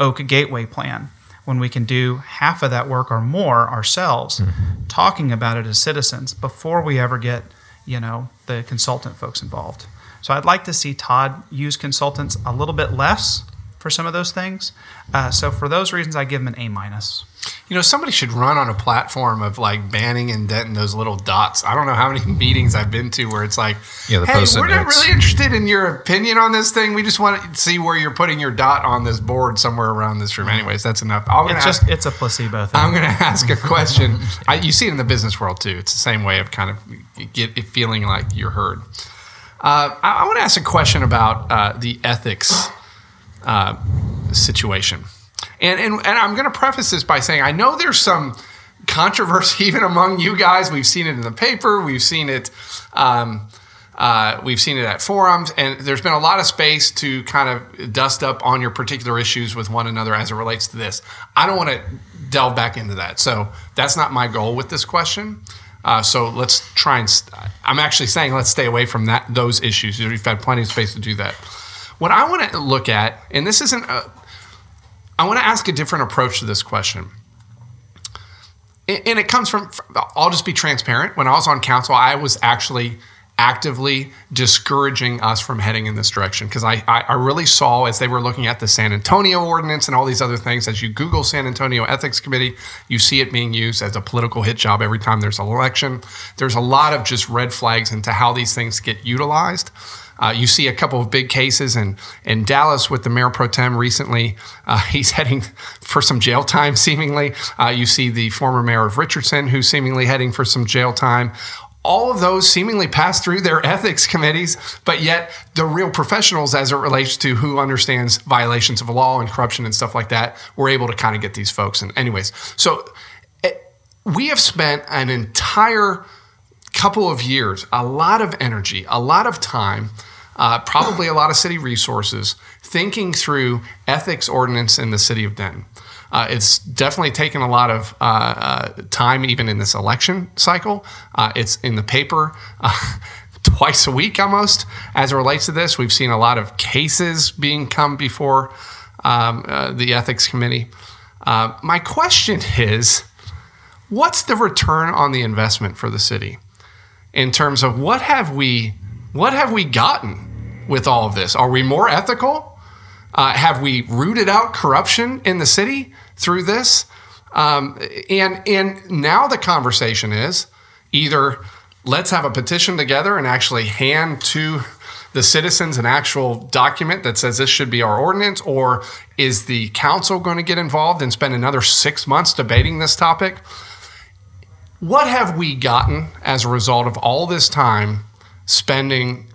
S5: Oak Gateway plan when we can do half of that work or more ourselves mm-hmm. talking about it as citizens before we ever get, you know, the consultant folks involved. So I'd like to see Todd use consultants a little bit less for some of those things. Uh, so for those reasons, I give him an A minus.
S3: You know, somebody should run on a platform of like banning and denting those little dots. I don't know how many meetings I've been to where it's like,
S1: Yeah, the
S3: hey, we're not
S1: notes.
S3: really interested in your opinion on this thing. We just want to see where you're putting your dot on this board somewhere around this room. Anyways, that's enough. I'm gonna
S5: It's
S3: ask,
S5: just it's a placebo thing.
S3: I'm going to ask a question. I, you see it in the business world too. It's the same way of kind of get it feeling like you're heard. Uh, I, I want to ask a question about uh, the ethics uh, situation. And, and, and I'm going to preface this by saying I know there's some controversy even among you guys. We've seen it in the paper, we've seen it. Um, uh, we've seen it at forums, and there's been a lot of space to kind of dust up on your particular issues with one another as it relates to this. I don't want to delve back into that, so that's not my goal with this question. Uh, so let's try and. St- I'm actually saying let's stay away from that those issues. We've had plenty of space to do that. What I want to look at, and this isn't. A, I want to ask a different approach to this question. And it comes from, I'll just be transparent. When I was on council, I was actually actively discouraging us from heading in this direction because I, I, I really saw as they were looking at the San Antonio ordinance and all these other things as you Google San Antonio Ethics Committee, you see it being used as a political hit job every time there's an election. There's a lot of just red flags into how these things get utilized. Uh, you see a couple of big cases in, in Dallas with the mayor pro tem recently. Uh, he's heading for some jail time, seemingly. Uh, you see the former mayor of Richardson, who's seemingly heading for some jail time. All of those seemingly pass through their ethics committees, but yet the real professionals, as it relates to who understands violations of law and corruption and stuff like that, were able to kind of get these folks. And, anyways, so it, we have spent an entire couple of years, a lot of energy, a lot of time uh, probably a lot of city resources thinking through ethics ordinance in the city of Denton. Uh, it's definitely taken a lot of uh, uh time, even in this election cycle. Uh, it's in the paper uh, twice a week almost as it relates to this. We've seen a lot of cases being come before um, the ethics committee. my question is what's the return on the investment for the city in terms of what have we what have we gotten with all of this? Are we more ethical? Uh, have we rooted out corruption in the city through this? Um, and and now the conversation is either let's have a petition together and actually hand to the citizens an actual document that says this should be our ordinance, or is the council going to get involved and spend another six months debating this topic? What have we gotten as a result of all this time spending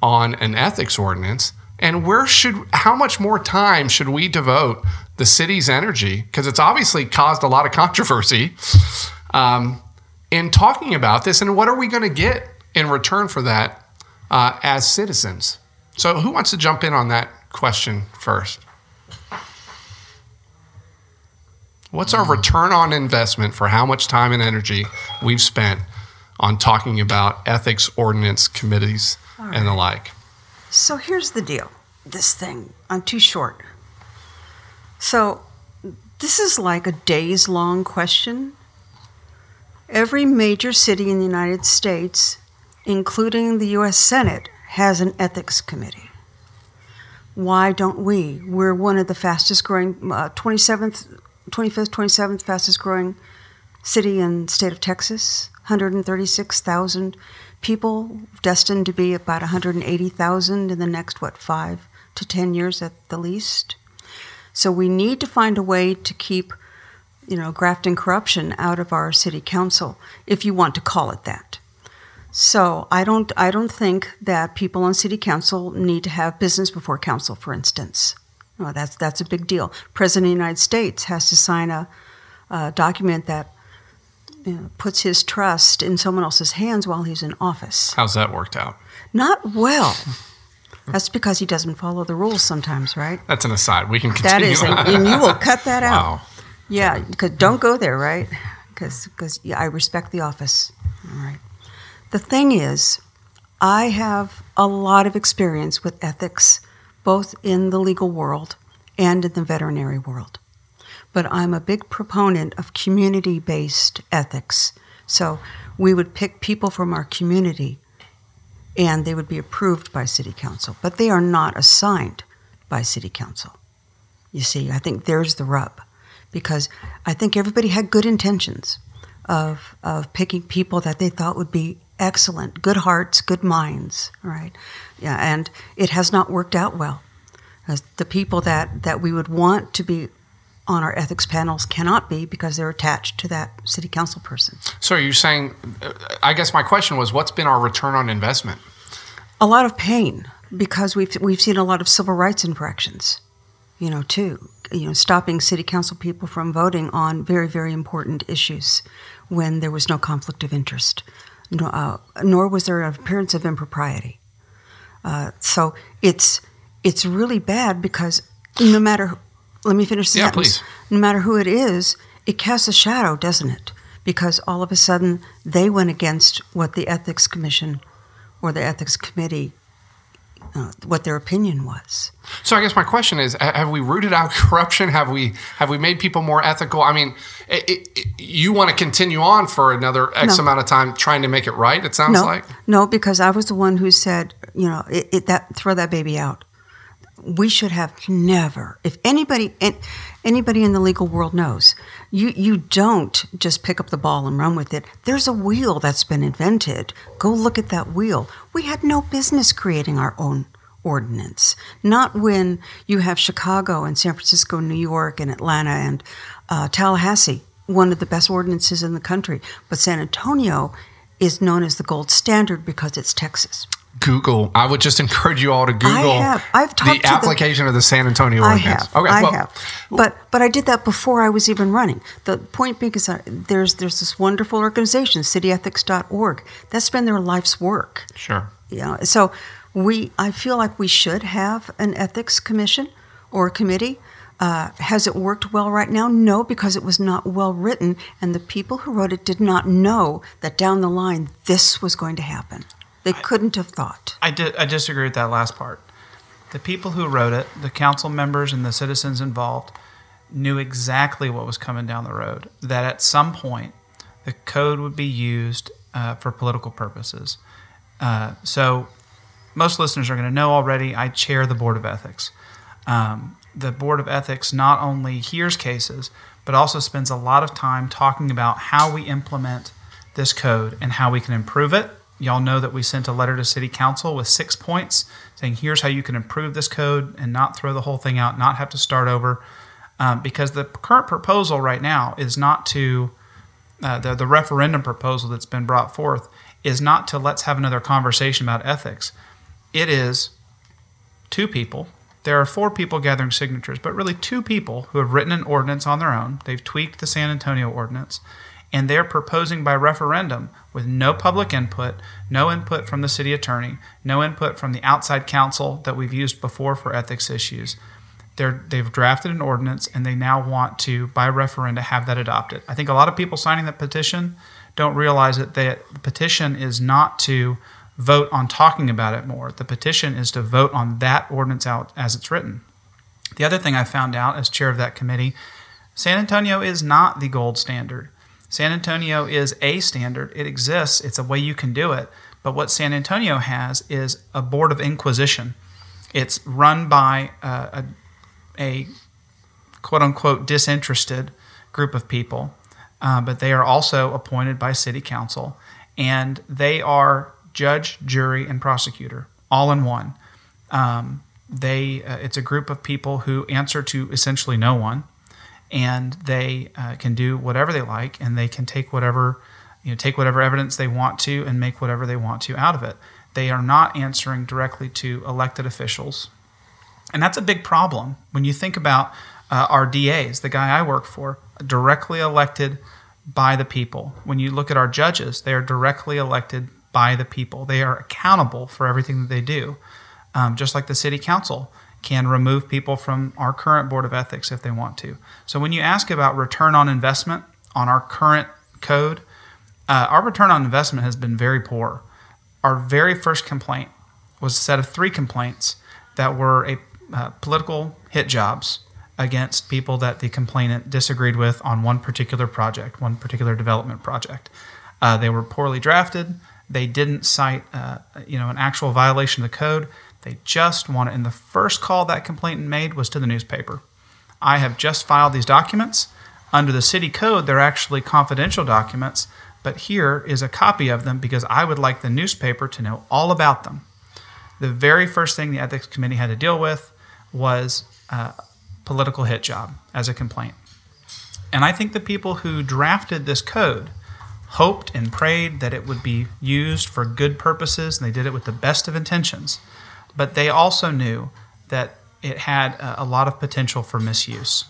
S3: on an ethics ordinance? And where should how much more time should we devote the city's energy? Because it's obviously caused a lot of controversy um, in talking about this and what are we going to get in return for that uh, as citizens? So who wants to jump in on that question first what's our return on investment for how much time and energy we've spent on talking about ethics ordinance committees right. and the like.
S6: So here's the deal this thing, I'm too short. So this is like a days long question. Every major city in the United States, including the US Senate, has an ethics committee. Why don't we? We're one of the fastest growing, uh, 27th, 25th, 27th fastest growing city in state of Texas. 136,000 people, destined to be about 180,000 in the next, what, five to 10 years at the least. So we need to find a way to keep, you know, graft and corruption out of our city council, if you want to call it that. So I don't, I don't think that people on city council need to have business before council, for instance. No, that's, that's a big deal. President of the United States has to sign a, a document that you know, puts his trust in someone else's hands while he's in office.
S3: How's that worked out?
S6: Not well. That's because he doesn't follow the rules sometimes, right?
S3: That's an aside. We can continue.
S6: That is, a, and you will cut that out. Wow. Yeah, because don't go there, right? Because because yeah, I respect the office. All right. The thing is, I have a lot of experience with ethics, both in the legal world and in the veterinary world but I'm a big proponent of community based ethics. So we would pick people from our community and they would be approved by City Council, but they are not assigned by City Council. You see, I think there's the rub because I think everybody had good intentions of, of picking people that they thought would be excellent, good hearts, good minds, right? Yeah, and it has not worked out well. As the people that, that we would want to be on our ethics panels cannot be because they're attached to that city council person.
S3: So you're saying, uh, I guess my question was, what's been our return on investment?
S6: A lot of pain because we've we've seen a lot of civil rights infractions, you know, too. You know, stopping city council people from voting on very very important issues when there was no conflict of interest, no, uh, nor was there an appearance of impropriety. Uh, so it's it's really bad because no matter let me finish the
S3: yeah,
S6: sentence.
S3: Please.
S6: No matter who it is, it casts a shadow, doesn't it? Because all of a sudden they went against what the ethics commission or the ethics committee, uh, what their opinion was.
S3: So I guess my question is: Have we rooted out corruption? Have we have we made people more ethical? I mean, it, it, you want to continue on for another X
S6: No.
S3: amount of time trying to make it right? It sounds
S6: no,
S3: like.
S6: no, because I was the one who said, you know, it, that throw that baby out. We should have never. If anybody, an- anybody in the legal world knows, you you don't just pick up the ball and run with it. There's a wheel that's been invented. Go look at that wheel. We had no business creating our own ordinance. Not when you have Chicago and San Francisco, New York, and Atlanta and uh, Tallahassee, one of the best ordinances in the country. But San Antonio is known as the gold standard because it's Texas.
S3: Google. I would just encourage you all to Google
S6: have. I've talked
S3: the
S6: to the-
S3: application of the San Antonio
S6: I
S3: ordinance.
S6: have. I
S3: well,
S6: have. But but I did that before I was even running. The point being is that there's there's this wonderful organization, cityethics.org. That's been their life's work.
S3: Sure.
S6: You know, so we I feel like we should have an ethics commission or a committee. Uh, has it worked well right now? No, because it was not well written, and the people who wrote it did not know that down the line this was going to happen. They couldn't have thought.
S5: I, di- I disagree with that last part. The people who wrote it, the council members and the citizens involved, knew exactly what was coming down the road. That at some point, the code would be used uh, for political purposes. Uh, so, most listeners are going to know already. I chair the board of ethics. Um, the board of ethics not only hears cases, but also spends a lot of time talking about how we implement this code and how we can improve it. Y'all know that we sent a letter to city council with six points saying, here's how you can improve this code and not throw the whole thing out, not have to start over. Um, because the current proposal right now is not to, uh, the, the referendum proposal that's been brought forth is not to let's have another conversation about ethics. It is two people. There are four people gathering signatures, but really two people who have written an ordinance on their own. They've tweaked the San Antonio ordinance, and they're proposing by referendum with no public input, no input from the city attorney, no input from the outside counsel that we've used before for ethics issues. They're, they've drafted an ordinance and they now want to, by referenda, have that adopted. I think a lot of people signing that petition don't realize that the petition is not to vote on talking about it more. The petition is to vote on that ordinance out as it's written. The other thing I found out as chair of that committee San Antonio is not the gold standard. San Antonio is a standard. It exists, it's a way you can do it. But what San Antonio has is a board of inquisition. It's run by uh, a, a quote unquote disinterested group of people, uh, but they are also appointed by city council. And they are judge, jury, and prosecutor all in one. Um, they uh, it's a group of people who answer to essentially no one and they uh, can do whatever they like and they can take whatever you know take whatever evidence they want to and make whatever they want to out of it. They are not answering directly to elected officials. And that's a big problem when you think about uh, our DAs the guy I work for directly elected by the people. When you look at our judges they are directly elected by the people. They are accountable for everything that they do um, just like the city council can remove people from our current board of ethics if they want to. So when you ask about return on investment on our current code, uh, our return on investment has been very poor. Our very first complaint was a set of three complaints that were a uh, political hit jobs against people that the complainant disagreed with on one particular project, one particular development project. Uh, they were poorly drafted. They didn't cite, uh, you know, an actual violation of the code. They just wanted, and the first call that complainant made was to the newspaper. I have just filed these documents. Under the city code, they're actually confidential documents, but here is a copy of them because I would like the newspaper to know all about them. The very first thing the ethics committee had to deal with was a political hit job as a complaint. And I think the people who drafted this code hoped and prayed that it would be used for good purposes, and they did it with the best of intentions. But they also knew that it had a lot of potential for misuse.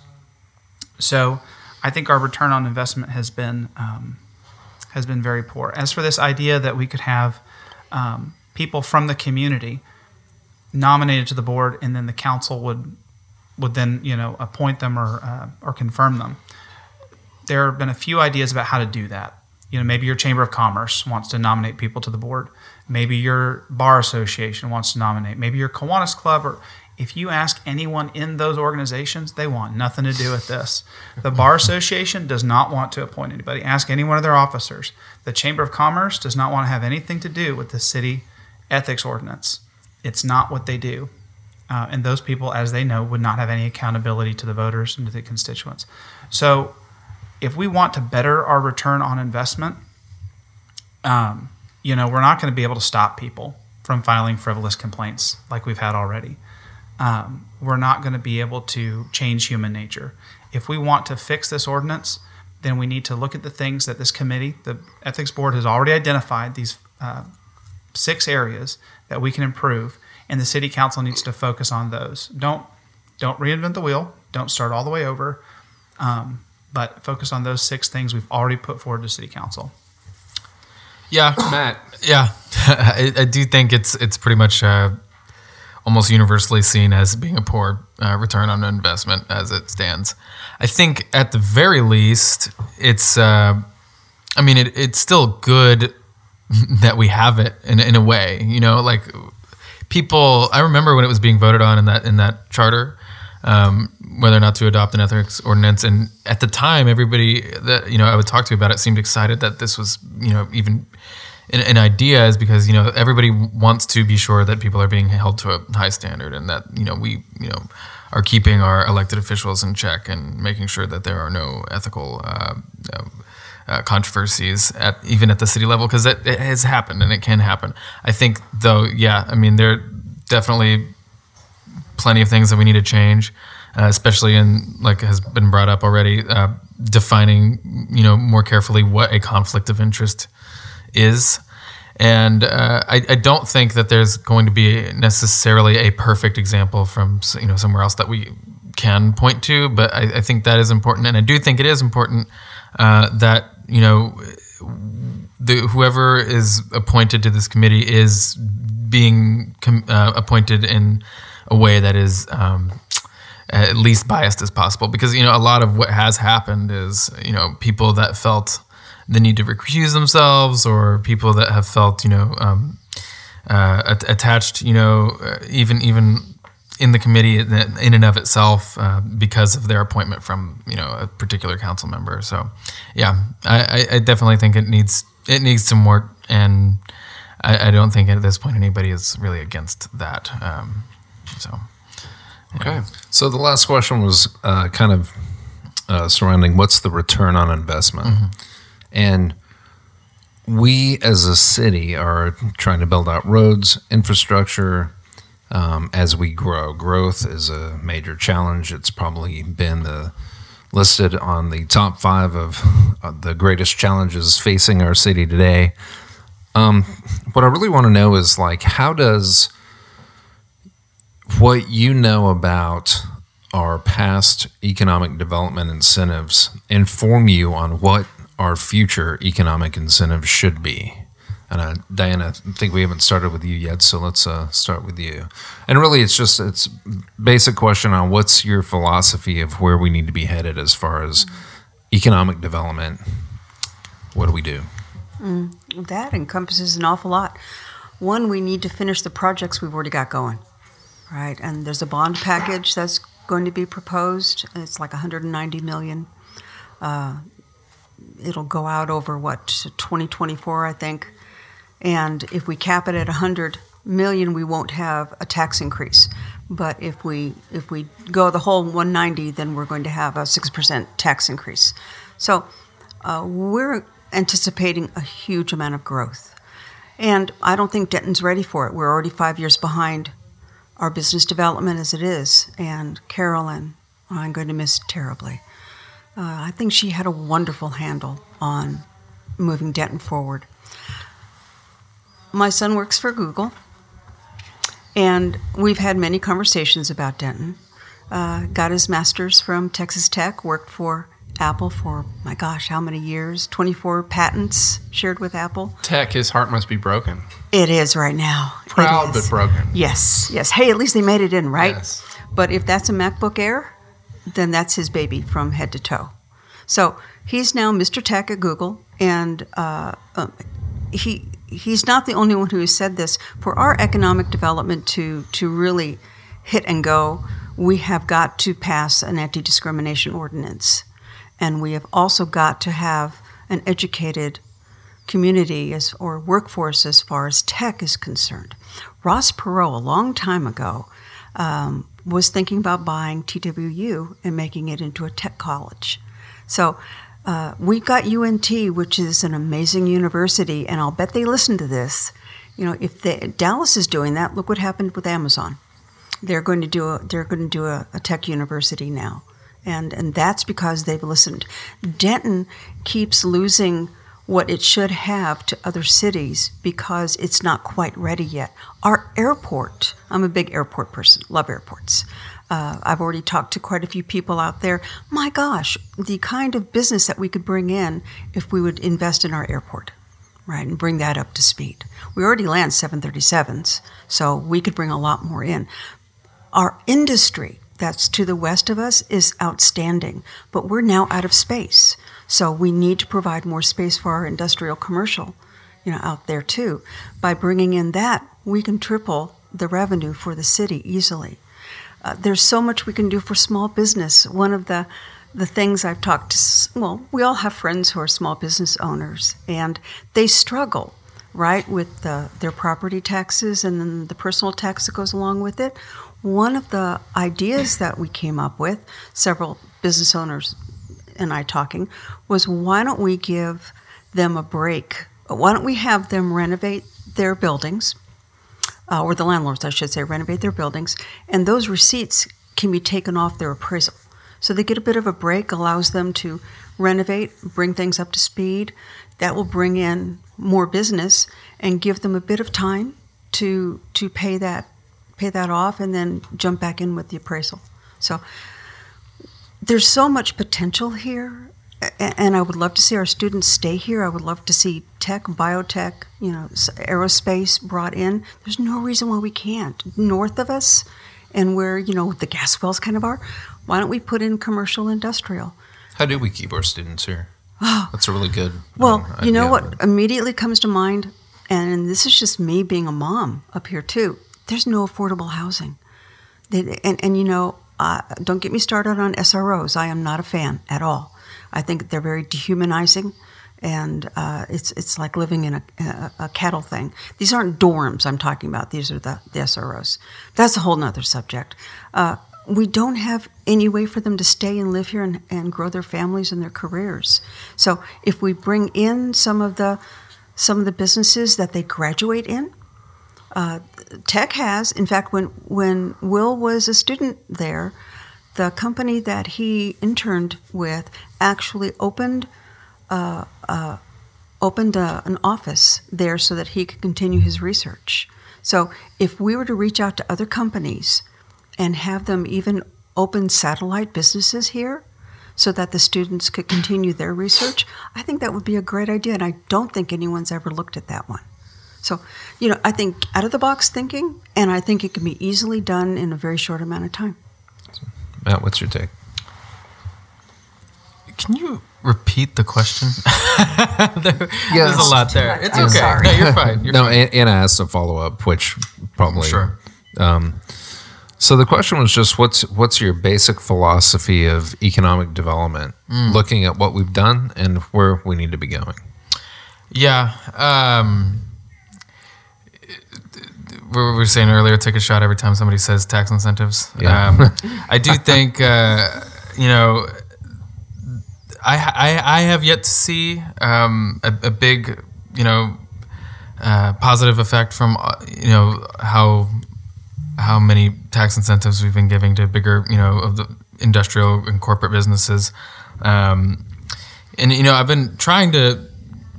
S5: So I think our return on investment has been um, has been very poor. As for this idea that we could have um, people from the community nominated to the board, and then the council would would then you know appoint them or uh, or confirm them. There have been a few ideas about how to do that. You know, maybe your chamber of commerce wants to nominate people to the board. Maybe your bar association wants to nominate. Maybe your Kiwanis club or If you ask anyone in those organizations, they want nothing to do with this. The Bar Association does not want to appoint anybody. Ask any one of their officers. The Chamber of Commerce does not want to have anything to do with the city ethics ordinance. It's not what they do. Uh, and those people, as they know, would not have any accountability to the voters and to the constituents. So, if we want to better our return on investment, um, you know, we're not going to be able to stop people from filing frivolous complaints like we've had already. Um, we're not going to be able to change human nature. If we want to fix this ordinance, then we need to look at the things that this committee, the ethics board, has already identified these uh, six areas that we can improve, and the city council needs to focus on those. Don't don't reinvent the wheel. Don't start all the way over, um, but focus on those six things we've already put forward to city council.
S4: Yeah,
S3: Matt,
S4: yeah, I, I do think it's it's pretty much uh, almost universally seen as being a poor uh, return on investment as it stands. I think at the very least, it's. Uh, I mean, it, it's still good that we have it in in a way. You know, like people. I remember when it was being voted on in that in that charter. Um, whether or not to adopt an ethics ordinance, and at the time, everybody that you know I would talk to about it seemed excited that this was you know even an, an idea is because you know everybody wants to be sure that people are being held to a high standard and that you know we you know are keeping our elected officials in check and making sure that there are no ethical uh, uh, controversies at even at the city level because it, it has happened and it can happen. I think though, yeah, I mean there definitely plenty of things that we need to change, uh, especially in like has been brought up already, uh, defining you know more carefully what a conflict of interest is. And uh, I, I, don't think that there's going to be necessarily a perfect example from you know somewhere else that we can point to, but I, I think that is important, and I do think it is important uh, that you know the whoever is appointed to this committee is being com- uh, appointed in a way that is um, at least biased as possible, because you know a lot of what has happened is you know people that felt the need to recuse themselves or people that have felt you know um, uh, attached you know uh, even even in the committee in and of itself uh, because of their appointment from you know a particular council member. So yeah I, I definitely think it needs it needs some work. And I, I don't think at this point anybody is really against that. Um, so
S1: okay so the last question was uh, kind of uh, surrounding what's the return on investment mm-hmm. And we as a city are trying to build out roads, infrastructure um, as we grow. Growth is a major challenge. It's probably been the listed on the top five of uh, the greatest challenges facing our city today. Um, what I really want to know is like, how does what you know about our past economic development incentives inform you on what our future economic incentives should be. And uh, Diana, I think we haven't started with you yet, so let's uh, start with you. And really, it's just it's basic question on what's your philosophy of where we need to be headed as far as economic development. What do we do?
S6: Mm, that encompasses an awful lot. One, we need to finish the projects we've already got going, right? And there's a bond package that's going to be proposed. It's like 190 million. Uh, it'll go out over what 2024, I think. And if we cap it at 100 million, we won't have a tax increase. But if we if we go the whole 190, then we're going to have a 6% tax increase. So uh, we're anticipating a huge amount of growth. And I don't think Denton's ready for it. We're already five years behind our business development as it is. And Carolyn, I'm going to miss terribly. Uh, I think she had a wonderful handle on moving Denton forward. My son works for Google, and we've had many conversations about Denton. Uh, got his master's from Texas Tech, worked for Apple for, my gosh, how many years? 24 patents shared with Apple.
S3: Tech, his heart must be broken.
S6: It is right now.
S3: Proud but broken.
S6: Yes, yes. Hey, at least they made it in, right? Yes. But if that's a MacBook Air, then that's his baby from head to toe. So he's now Mr. Tech at Google, and uh, um, he he's not the only one who has said this. For our economic development to to really hit and go, we have got to pass an anti discrimination ordinance. And we have also got to have an educated community as, or workforce as far as tech is concerned. Ross Perot, a long time ago, um, was thinking about buying TWU and making it into a tech college. So uh, we've got UNT, which is an amazing university, and I'll bet they listen to this. You know, if Dallas is doing that, look what happened with Amazon. They're going to do a they're going to do a, a tech university now, and and that's because they've listened. Denton keeps losing what it should have to other cities because it's not quite ready yet. Our airport, I'm a big airport person, love airports. Uh, I've already talked to quite a few people out there. My gosh, the kind of business that we could bring in if we would invest in our airport, right, and bring that up to speed. We already land 737s, so we could bring a lot more in. Our industry that's to the west of us is outstanding, but we're now out of space. So we need to provide more space for our industrial commercial, you know, out there too. By bringing in that, we can triple the revenue for the city easily. Uh, there's so much we can do for small business. One of the the things I've talked to, well, we all have friends who are small business owners, and they struggle, right, with the, their property taxes and then the personal tax that goes along with it. One of the ideas that we came up with, several business owners and I talking, was why don't we give them a break? Why don't we have them renovate their buildings, uh, or the landlords, I should say, renovate their buildings, and those receipts can be taken off their appraisal. So they get a bit of a break, allows them to renovate, bring things up to speed. That will bring in more business and give them a bit of time to to pay that pay that off, and then jump back in with the appraisal. So there's so much potential here, and I would love to see our students stay here. I would love to see tech, biotech, you know, aerospace brought in. There's no reason why we can't. North of us, and where you know the gas wells kind of are, why don't we put in commercial industrial?
S1: How do we keep our students here? That's a really good.
S6: Well,
S1: um,
S6: you know what immediately comes to mind, and this is just me being a mom up here too. There's no affordable housing, and and you know, uh, don't get me started on SROs. I am not a fan at all. I think they're very dehumanizing, and uh, it's it's like living in a, a, a cattle thing. These aren't dorms I'm talking about. These are the, the SROs. That's a whole nother subject. Uh, we don't have any way for them to stay and live here and, and grow their families and their careers. So if we bring in some of the some of the businesses that they graduate in, uh, Tech has. In fact, when when Will was a student there, the company that he interned with actually opened uh, uh, opened a, an office there so that he could continue his research. So if we were to reach out to other companies and have them even open satellite businesses here so that the students could continue their research, I think that would be a great idea. And I don't think anyone's ever looked at that one. So, you know, I think out of the box thinking, and I think it can be easily done in a very short amount of time.
S1: Matt, what's your take?
S4: Can you repeat the question? there,
S1: Yes.
S4: There's a lot there. It's
S6: I'm
S4: okay.
S6: sorry.
S4: No, you're fine. You're
S1: no,
S4: fine.
S1: Anna asked a follow up, which probably
S4: Sure.
S1: Um, so the question was just what's what's your basic philosophy of economic development,
S4: Mm.
S1: looking at what we've done and where we need to be going.
S4: Yeah. Um, we were saying earlier, take a shot every time somebody says tax incentives.
S1: Yeah.
S4: Um, I do think, uh, you know, I, I, I have yet to see um, a, a big, you know, uh, positive effect from, uh, you know, how how many tax incentives we've been giving to bigger, you know, of the industrial and corporate businesses. Um, and you know, I've been trying to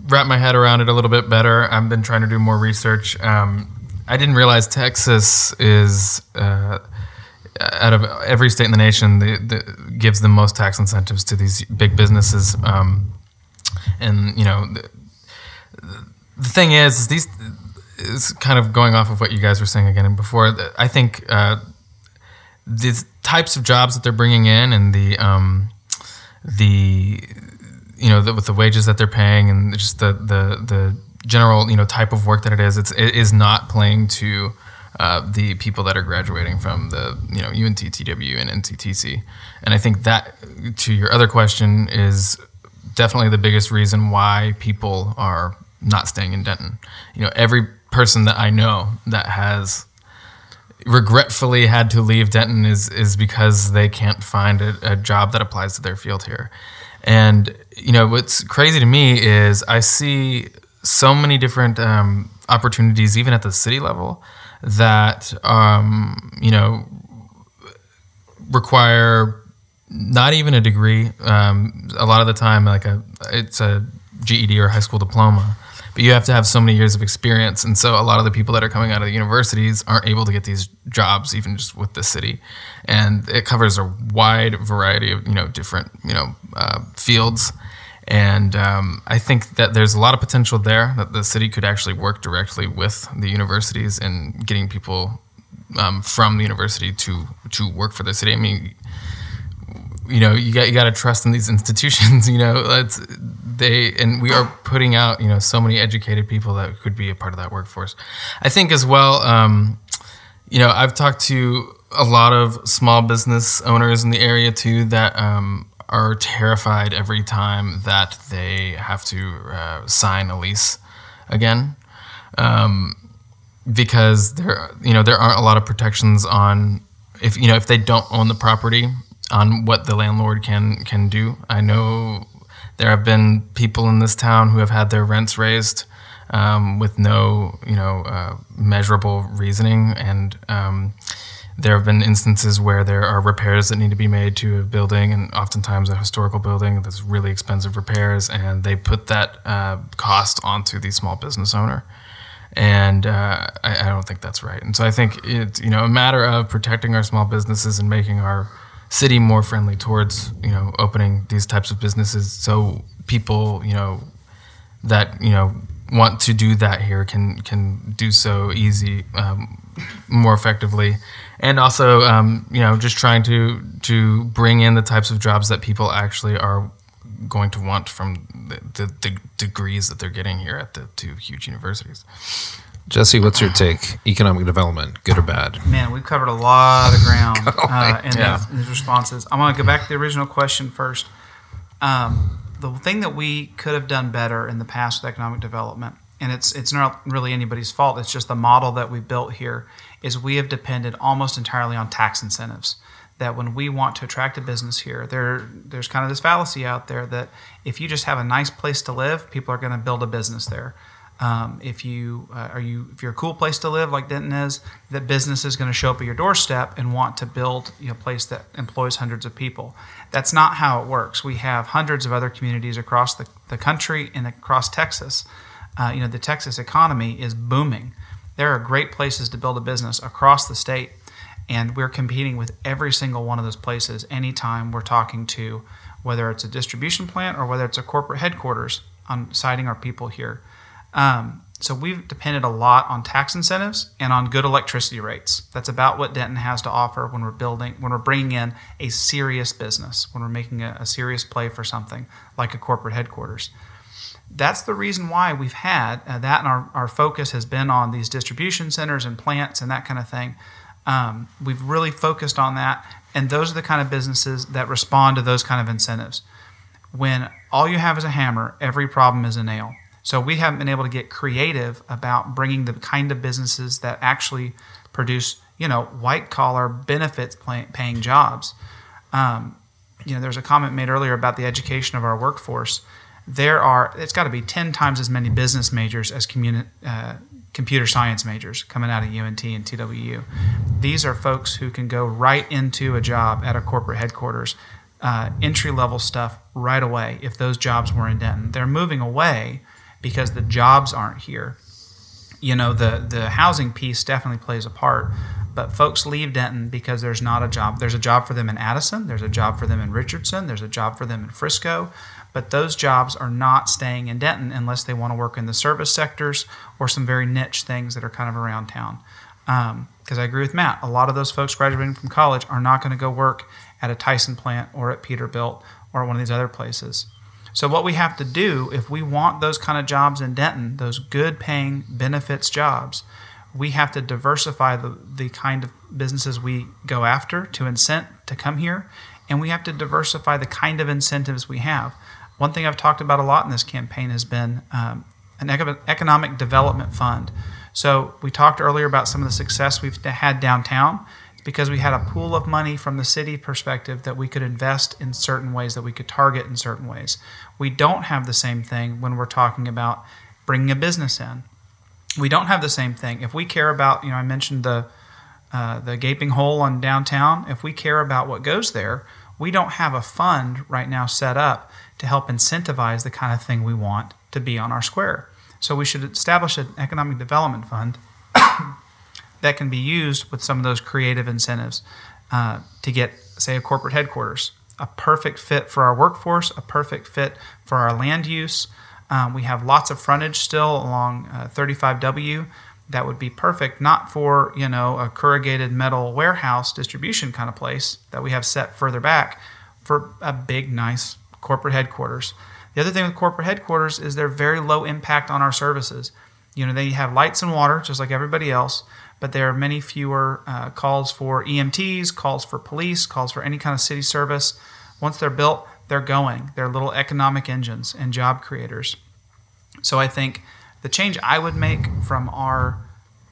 S4: wrap my head around it a little bit better. I've been trying to do more research. Um, I didn't realize Texas is uh, out of every state in the nation the, the, gives the most tax incentives to these big businesses. Um, and you know, the, the thing is, is these is kind of going off of what you guys were saying again and before. I think uh, these types of jobs that they're bringing in and the um, the you know the, with the wages that they're paying and just the the the general you know type of work that it is it's it is not playing to uh, the people that are graduating from the you know UNT, TW, and NCTC. And I think that to your other question is definitely the biggest reason why people are not staying in Denton. You know, every person that I know that has regretfully had to leave Denton is is because they can't find a, a job that applies to their field here. And you know what's crazy to me is I see so many different um, opportunities, even at the city level, that um, you know require not even a degree. Um, a lot of the time, like a it's a GED or high school diploma, but you have to have so many years of experience. And so, a lot of the people that are coming out of the universities aren't able to get these jobs, even just with the city. And it covers a wide variety of you know different you know uh, fields. And um, I think that there's a lot of potential there that the city could actually work directly with the universities in getting people um, from the university to to work for the city. I mean, you know, you got you got to trust in these institutions. You know, it's, they and we are putting out you know so many educated people that could be a part of that workforce. I think as well. Um, you know, I've talked to a lot of small business owners in the area too that um, are terrified every time that they have to uh, sign a lease again. Um, because there you know there aren't a lot of protections on if you know if they don't own the property on what the landlord can can do. I know there have been people in this town who have had their rents raised um, with no you know uh, measurable reasoning, and um, there have been instances where there are repairs that need to be made to a building, and oftentimes a historical building that's really expensive repairs, and they put that uh, cost onto the small business owner and uh, I, I, don't think that's right. And so I think it's you know a matter of protecting our small businesses and making our city more friendly towards you know opening these types of businesses, so people you know that you know want to do that here can can do so easy, um, more effectively, and also um, you know just trying to to bring in the types of jobs that people actually are going to want from the, the, the degrees that they're getting here at the two huge universities.
S1: Jesse, what's your take? Economic development, good or bad?
S5: Man, we've covered a lot of ground uh, in, yeah. these, in, these, responses. I want to go back to the original question first. Um, the thing that we could have done better in the past with economic development, and it's it's not really anybody's fault. It's just the model that we built here. Is we have depended almost entirely on tax incentives that when we want to attract a business here, there there's kind of this fallacy out there that if you just have a nice place to live, people are going to build a business there. Um, if you uh, are you if you're a cool place to live like Denton is, that business is going to show up at your doorstep and want to build you know, a place that employs hundreds of people. That's not how it works. We have hundreds of other communities across the, the country and across Texas. Uh, you know the Texas economy is booming. There are great places to build a business across the state and we're competing with every single one of those places anytime we're talking to whether it's a distribution plant or whether it's a corporate headquarters on citing our people here. Um, so we've depended a lot on tax incentives and on good electricity rates. That's about what Denton has to offer when we're building, when we're bringing in a serious business, when we're making a, a serious play for something like a corporate headquarters. That's the reason why we've had uh, that, and our, our focus has been on these distribution centers and plants and that kind of thing. Um, we've really focused on that, and those are the kind of businesses that respond to those kind of incentives. When all you have is a hammer, every problem is a nail. So we haven't been able to get creative about bringing the kind of businesses that actually produce, you know, white collar benefits paying jobs. Um, you know, there's a comment made earlier about the education of our workforce. There are, it's got to be 10 times as many business majors as communi- uh, computer science majors coming out of UNT and TWU. These are folks who can go right into a job at a corporate headquarters, uh, entry level stuff right away if those jobs were in Denton. They're moving away because the jobs aren't here. You know, the, the housing piece definitely plays a part, but folks leave Denton because there's not a job. There's a job for them in Addison, there's a job for them in Richardson, there's a job for them in Frisco, but those jobs are not staying in Denton unless they want to work in the service sectors or some very niche things that are kind of around town. Because um, I agree with Matt, a lot of those folks graduating from college are not going to go work at a Tyson plant or at Peterbilt or one of these other places. So, what we have to do if we want those kind of jobs in Denton, those good paying benefits jobs, we have to diversify the, the kind of businesses we go after to incent to come here, and we have to diversify the kind of incentives we have. One thing I've talked about a lot in this campaign has been um, an economic development fund. So we talked earlier about some of the success we've had downtown because we had a pool of money from the city perspective that we could invest in certain ways, that we could target in certain ways. We don't have the same thing when we're talking about bringing a business in. We don't have the same thing. If we care about, you know, I mentioned the uh, the gaping hole on downtown. If we care about what goes there, we don't have a fund right now set up to help incentivize the kind of thing we want to be on our square. So we should establish an economic development fund that can be used with some of those creative incentives uh, to get, say, a corporate headquarters, a perfect fit for our workforce, a perfect fit for our land use. Um, we have lots of frontage still along uh, 35W that would be perfect, not for you know a corrugated metal warehouse distribution kind of place that we have set further back, for a big, nice corporate headquarters. The other thing with corporate headquarters is they're very low impact on our services. You know, they have lights and water just like everybody else, but there are many fewer uh, calls for EMTs, calls for police, calls for any kind of city service. Once they're built, they're going. They're little economic engines and job creators. So I think the change I would make from our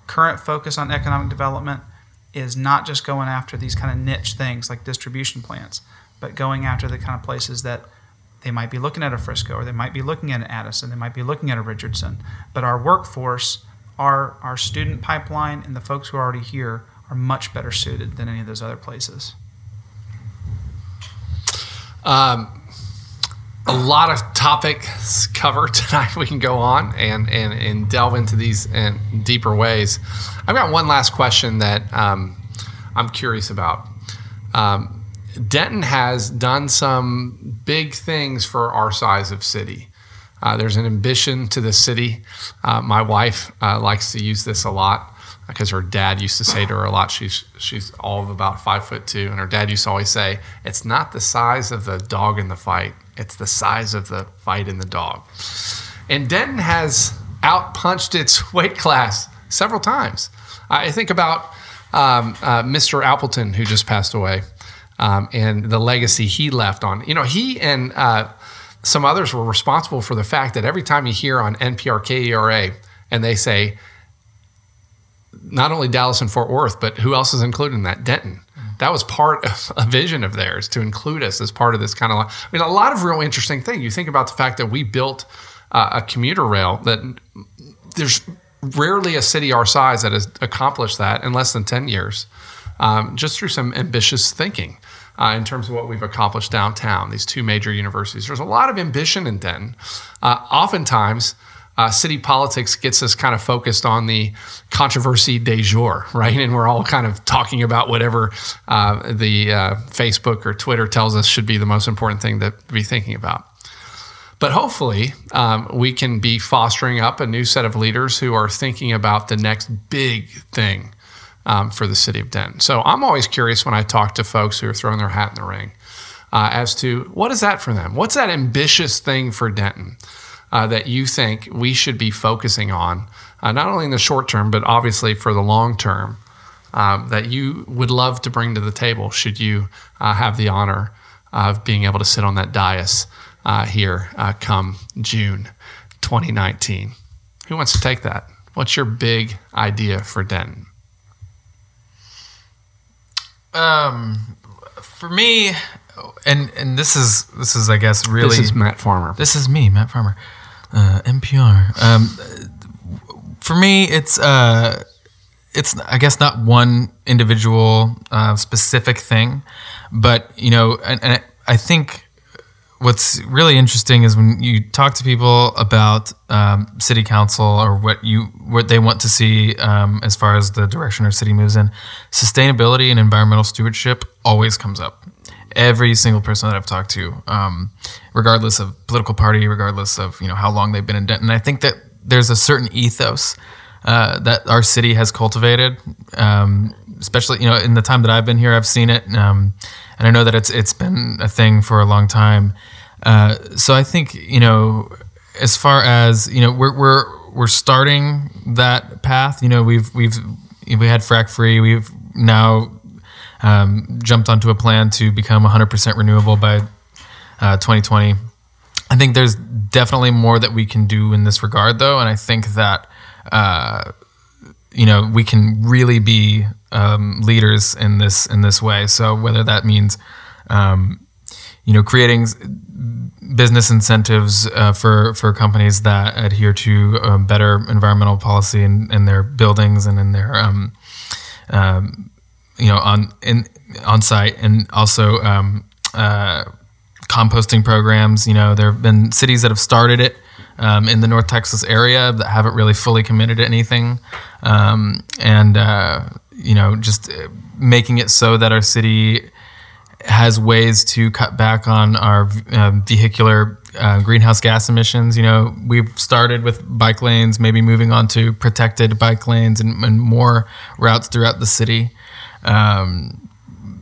S5: current focus on economic development is not just going after these kind of niche things like distribution plants, but going after the kind of places that they might be looking at a Frisco or they might be looking at an Addison, they might be looking at a Richardson. But our workforce, our, our student pipeline, and the folks who are already here are much better suited than any of those other places.
S3: Um, a lot of topics covered tonight. We can go on and, and, and delve into these in deeper ways. I've got one last question that um, I'm curious about. Um, Denton has done some big things for our size of city. Uh, there's an ambition to the city. Uh, my wife uh, likes to use this a lot because her dad used to say to her a lot. She's she's all of about five foot two, and her dad used to always say, "It's not the size of the dog in the fight; it's the size of the fight in the dog." And Denton has outpunched its weight class several times. I think about um, uh, Mr. Appleton, who just passed away um, and the legacy he left on. You know, he and uh, some others were responsible for the fact that every time you hear on NPR KERA and they say not only Dallas and Fort Worth, but who else is included in that? Denton. That was part of a vision of theirs to include us as part of this kind of. I mean, a lot of real interesting things. You think about the fact that we built uh, a commuter rail that there's rarely a city our size that has accomplished that in less than 10 years um, just through some ambitious thinking uh, in terms of what we've accomplished downtown, these two major universities. There's a lot of ambition in Denton. Uh, oftentimes, uh, city politics gets us kind of focused on the controversy de jour, right? And we're all kind of talking about whatever uh, the uh, Facebook or Twitter tells us should be the most important thing to be thinking about. But hopefully, um, we can be fostering up a new set of leaders who are thinking about the next big thing um, for the city of Denton. So I'm always curious when I talk to folks who are throwing their hat in the ring uh, as to what is that for them? What's that ambitious thing for Denton uh, that you think we should be focusing on, uh, not only in the short term, but obviously for the long term, um, that you would love to bring to the table should you uh, have the honor of being able to sit on that dais uh, here uh, come June 2019? Who wants to take that? What's your big idea for Denton?
S4: Um, for me, and and this is this is I guess really
S3: This is Matt Farmer.
S4: This is me, Matt Farmer, uh, NPR. Um, for me, it's uh, it's I guess not one individual uh, specific thing, but you know, and, and I think what's really interesting is when you talk to people about um, city council or what you what they want to see um, as far as the direction our city moves in, sustainability and environmental stewardship always comes up. Every single person that I've talked to, um, regardless of political party, regardless of you know how long they've been in Denton, And I think that there's a certain ethos uh, that our city has cultivated. Um, especially, you know, in the time that I've been here, I've seen it, um, and I know that it's it's been a thing for a long time. Uh, so I think you know, as far as you know, we're we're we're starting that path. You know, we've we've we had frac free. We've now um, jumped onto a plan to become 100% renewable by uh, 2020. I think there's definitely more that we can do in this regard, though, and I think that uh, you know we can really be um, leaders in this in this way. So whether that means um, you know creating business incentives uh, for for companies that adhere to uh, better environmental policy in, in their buildings and in their um, um, you know on in on site and also um, uh, composting programs. You know, there have been cities that have started it um, in the North Texas area that haven't really fully committed to anything, um, and uh, you know, just uh, making it so that our city has ways to cut back on our uh, vehicular uh, greenhouse gas emissions. You know, we've started with bike lanes, maybe moving on to protected bike lanes and, and more routes throughout the city. Um,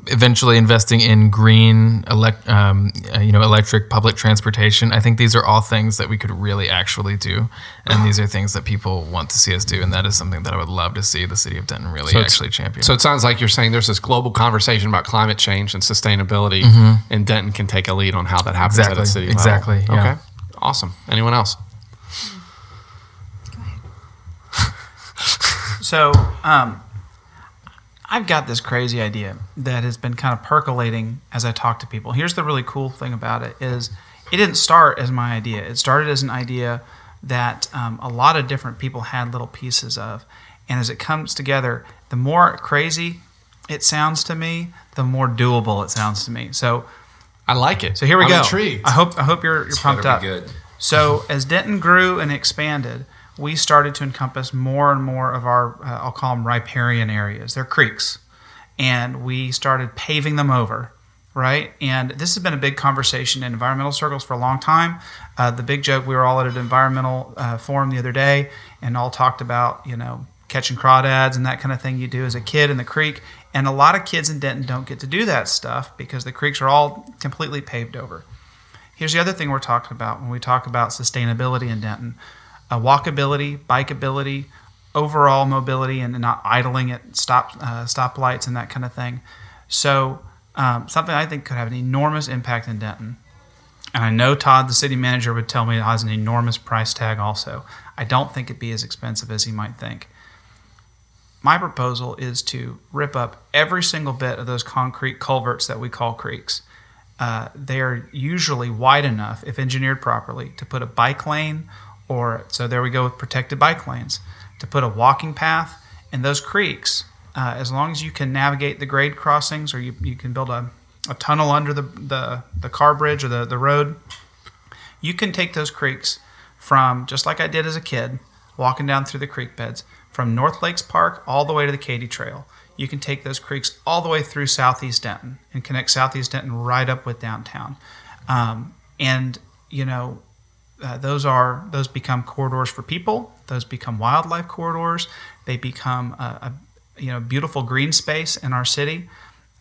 S4: eventually investing in green elect, um, uh, you know electric public transportation i think these are all things that we could really actually do and these are things that people want to see us do and that is something that i would love to see the city of denton really
S3: it's-
S4: actually champion
S3: So it sounds like you're saying there's this global conversation about climate change and sustainability, and Denton can take a lead on how that happens at
S4: Exactly,
S3: a city
S4: exactly,
S3: level.
S4: yeah.
S3: Okay, awesome. Anyone else?
S5: So, um, I've got this crazy idea that has been kind of percolating as I talk to people. Here's the really cool thing about it is it didn't start as my idea. It started as an idea that um, a lot of different people had little pieces of. And as it comes together, the more crazy it sounds to me, the more doable it sounds to me. So,
S3: I like it.
S5: so here we
S3: I'm
S5: go.
S3: Intrigued.
S5: I hope I hope you're, you're pumped up.
S1: good.
S5: So as Denton grew and expanded, we started to encompass more and more of our, uh, I'll call them riparian areas. They're creeks. And we started paving them over, right? And this has been a big conversation in environmental circles for a long time. Uh, the big joke, we were all at an environmental uh, forum the other day and all talked about, you know, catching crawdads and that kind of thing you do as a kid in the creek. And a lot of kids in Denton don't get to do that stuff because the creeks are all completely paved over. Here's the other thing we're talking about when we talk about sustainability in Denton uh, walkability, bikeability, overall mobility, and not idling at stop uh, stoplights and that kind of thing. So, um, something I think could have an enormous impact in Denton. And I know Todd, the city manager, would tell me it has an enormous price tag also. I don't think it'd be as expensive as he might think. My proposal is to rip up every single bit of those concrete culverts that we call creeks uh, they are usually wide enough, if engineered properly, to put a bike lane, or so there we go with protected bike lanes, to put a walking path. And those creeks, uh, as long as you can navigate the grade crossings, or you, you can build a, a tunnel under the, the, the car bridge or the, the road, you can take those creeks from, just like I did as a kid, walking down through the creek beds, from North Lakes Park all the way to the Katy Trail. You can take those creeks all the way through Southeast Denton and connect Southeast Denton right up with downtown. Um, and, you know, uh, those are those become corridors for people. Those become wildlife corridors. They become a, a you know beautiful green space in our city.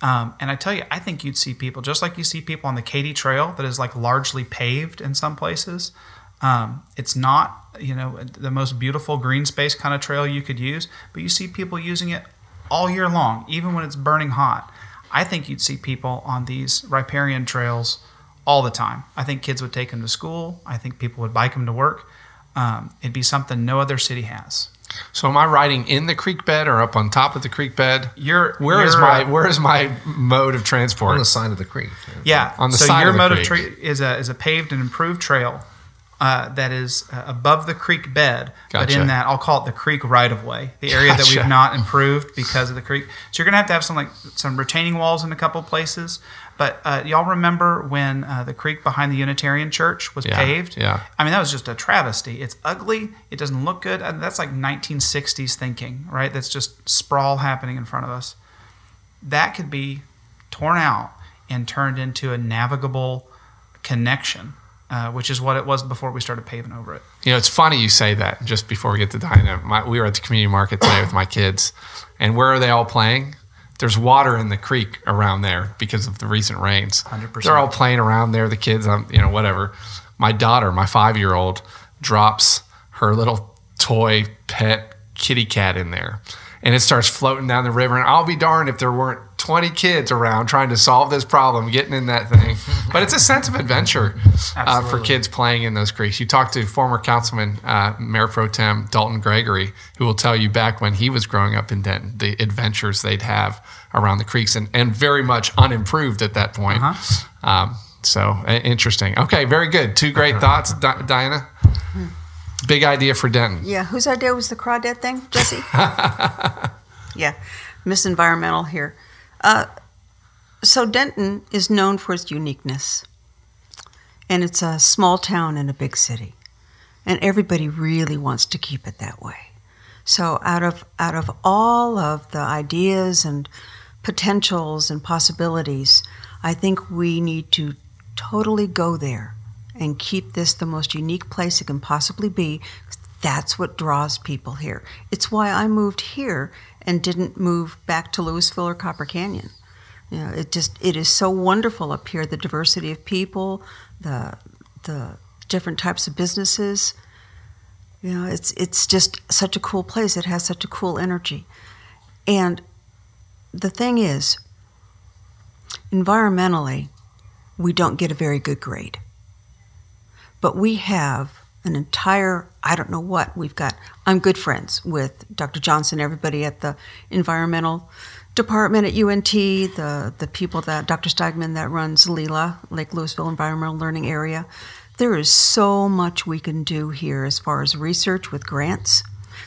S5: Um, and I tell you, I think you'd see people just like you see people on the Katy Trail that is like largely paved in some places. Um, it's not you know the most beautiful green space kind of trail you could use, but you see people using it all year long, even when it's burning hot. I think you'd see people on these riparian trails all the time. I think kids would take them to school. I think people would bike them to work. Um, it'd be something no other city has.
S3: So am I riding in the creek bed or up on top of the creek bed?
S5: You're
S3: Where is
S5: you're,
S3: my
S5: uh,
S3: where is my mode of transport?
S1: on the side of the creek.
S5: Yeah.
S3: On the
S5: so
S3: side
S5: your
S3: of the
S5: mode of
S3: creek.
S5: tra- is a is a paved and improved trail uh, that is uh, above the creek bed, but in that I'll call it the creek right of way, the area that we've not improved because of the creek. So you're gonna have to have some like some retaining walls in a couple places. But uh, y'all remember when uh, the creek behind the Unitarian Church was
S3: Yeah,
S5: paved?
S3: yeah.
S5: I mean that was just a travesty. It's ugly. It doesn't look good. And that's like 1960s thinking, right? That's just sprawl happening in front of us that could be torn out and turned into a navigable connection, uh, which is what it was before we started paving over it.
S3: You know, it's funny you say that. Just before we get to my, we were at the community market today with my kids, and where are they all playing? There's water in the creek around there because of the recent rains.
S5: 100%.
S3: They're all playing around there. The kids, um, you know, whatever. My daughter, my five year old, drops her little toy pet kitty cat in there. And it starts floating down the river. And I'll be darned if there weren't 20 kids around trying to solve this problem, getting in that thing. But it's a sense of adventure uh, for kids playing in those creeks. You talk to former councilman, uh, Mayor Pro Tem Dalton Gregory, who will tell you back when he was growing up in Denton, the adventures they'd have around the creeks and, and very much unimproved at that point. Um, so uh, interesting. Okay, very good. Two great thoughts, Di- Diana. Big idea for Denton.
S6: Yeah, whose idea was the crawdad thing, Jesse? yeah, Miss Environmental here. Uh, so Denton is known for its uniqueness, and it's a small town in a big city, and everybody really wants to keep it that way. So out of out of all of the ideas and potentials and possibilities, I think we need to totally go there and keep this the most unique place it can possibly be. That's what draws people here. It's why I moved here and didn't move back to Lewisville or Copper Canyon. You know, it just it is so wonderful up here. The diversity of people, the the different types of businesses. You know, it's it's just such a cool place. It has such a cool energy, and the thing is, environmentally, we don't get a very good grade. But we have an entire, I don't know what, we've got, I'm good friends with Dr. Johnson, everybody at the environmental department at UNT, the, the people that, Dr. Steigman that runs LELA, Lake Lewisville Environmental Learning Area. There is so much we can do here as far as research with grants.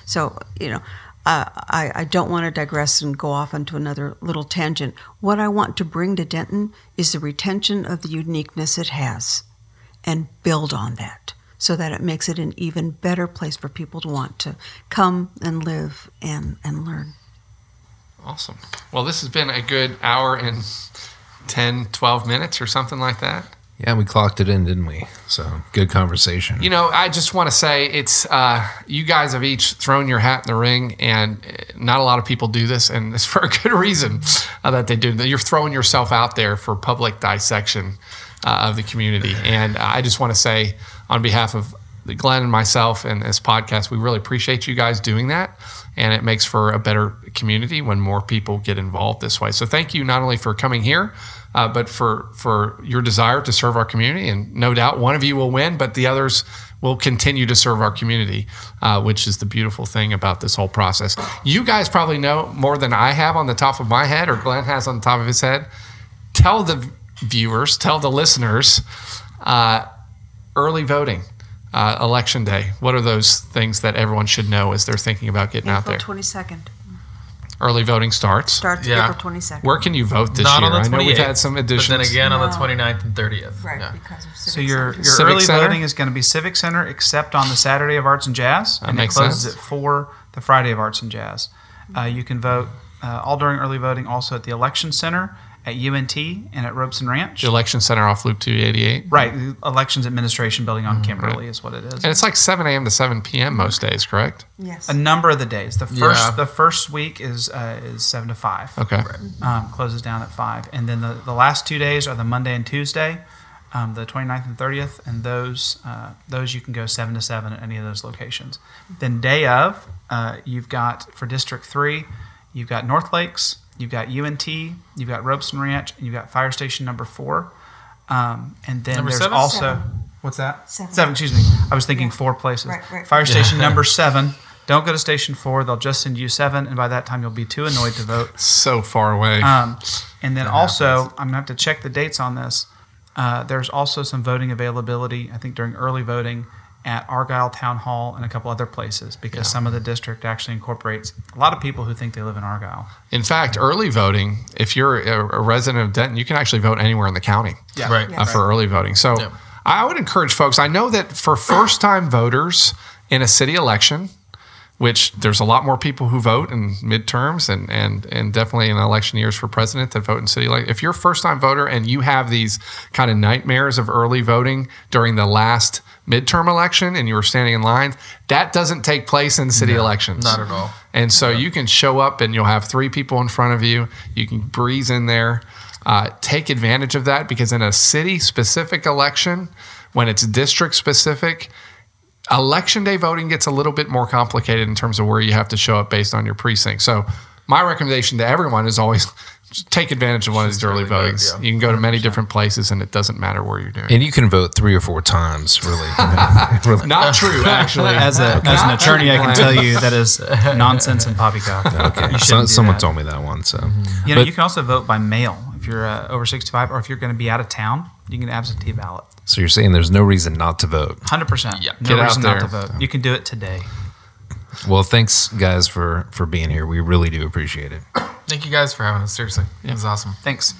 S6: So, you know, uh, I, I don't want to digress and go off onto another little tangent. What I want to bring to Denton is the retention of the uniqueness it has and build on that so that it makes it an even better place for people to want to come and live and, and learn.
S3: Awesome. Well, this has been a good hour and 10, 12 minutes or something like that.
S1: Yeah, we clocked it in, didn't we? So good conversation.
S3: You know, I just want to say it's uh, you guys have each thrown your hat in the ring, and uh, not a lot of people do this, and it's for a good reason uh, that they do. You're throwing yourself out there for public dissection uh, of the community, and I just want to say on behalf of Glenn and myself and this podcast, we really appreciate you guys doing that, and it makes for a better community when more people get involved this way. So thank you not only for coming here uh, but for for your desire to serve our community. And no doubt one of you will win, but the others will continue to serve our community, uh, which is the beautiful thing about this whole process. You guys probably know more than I have on the top of my head, or Glenn has on the top of his head. Tell the viewers, tell the listeners, uh, early voting. Uh, election day. What are those things that everyone should know as they're thinking about getting out there?
S6: April 22nd.
S3: Early voting starts.
S6: Starts
S4: Yeah.
S6: April 22nd.
S3: Where can you vote this
S4: Not
S3: year?
S4: on the
S3: I know we've had some additions.
S4: But then again on the
S6: No.
S4: 29th and 30th.
S6: Right,
S4: Yeah.
S6: because of
S5: So your your
S3: Civic
S5: early
S3: Center?
S5: voting is going to be Civic Center, except on the Saturday of Arts and Jazz, and
S3: makes
S5: it closes
S3: sense.
S5: at four the Friday of Arts and Jazz. Uh, you can vote uh, all during early voting also at the Election Center, at UNT, and at Robson Ranch.
S3: the election center off Loop 288.
S5: Right, the Elections Administration Building on Kimberly is what it is.
S3: And it's like 7 a.m. to 7 p.m. most days, correct?
S6: Yes.
S5: a number of the days. The first
S4: Yeah.
S5: the first week is uh, is seven to five.
S3: Okay.
S5: um, closes down at 5. And then the, the last two days are the Monday and Tuesday, um, the 29th and 30th, and those uh, those you can go 7 to 7 at any of those locations. Then day of, uh, you've got for District 3, you've got North Lakes, you've got UNT, you've got Robson Ranch, and you've got Fire Station number 4. Um, and then
S4: Number
S5: there's
S4: seven?
S5: also,
S6: Seven.
S5: what's that?
S6: Seven.
S5: excuse me. I was thinking four places.
S6: Right, right.
S5: Fire Station number 7. Don't go to Station 4. They'll just send you 7, and by that time you'll be too annoyed to vote.
S3: So far away.
S5: Um, and then also, I'm gonna have to check the dates on this. Uh, there's also some voting availability, I think, during early voting at Argyle Town Hall and a couple other places because some of the district actually incorporates a lot of people who think they live in Argyle.
S3: In fact, early voting, if you're a, a resident of Denton, you can actually vote anywhere in the county
S5: Yeah.
S4: Right.
S6: Yeah.
S3: uh, for early voting. So
S4: Yeah.
S3: I would encourage folks, I know that for first time voters in a city election, which there's a lot more people who vote in midterms and, and, and definitely in election years for president that vote in city. Like if you're a first time voter and you have these kind of nightmares of early voting during the last midterm election and you were standing in lines, that doesn't take place in city elections.
S4: Not at all.
S3: And so you can show up and you'll have three people in front of you. You can breeze in there. Uh, take advantage of that because in a city specific election, when it's district specific, Election day voting gets a little bit more complicated in terms of where you have to show up based on your precinct. So, my recommendation to everyone is always take advantage of one of these early
S4: early vote,
S3: votings.
S4: yeah.
S3: You can go to many different places, and it doesn't matter where you're doing.
S1: And you can vote three or four times, really. Really.
S3: Not true, actually.
S5: As, a, as an attorney, I can tell you that is nonsense and poppycock.
S1: Okay.
S5: You
S1: So,
S5: shouldn't
S1: someone
S5: that.
S1: told me that one. So,
S5: You know,
S1: But-
S5: you can also vote by mail if you're uh, over 65 or if you're going to be out of town. You can absentee ballot.
S1: so you're saying there's no reason not to vote.
S5: 100%.
S4: Yeah.
S5: No
S3: Get out
S5: reason not to vote. You can do it today.
S1: Well, thanks guys for for being here. We really do appreciate it.
S4: Thank you guys for having us. Seriously, it was awesome.
S5: Thanks.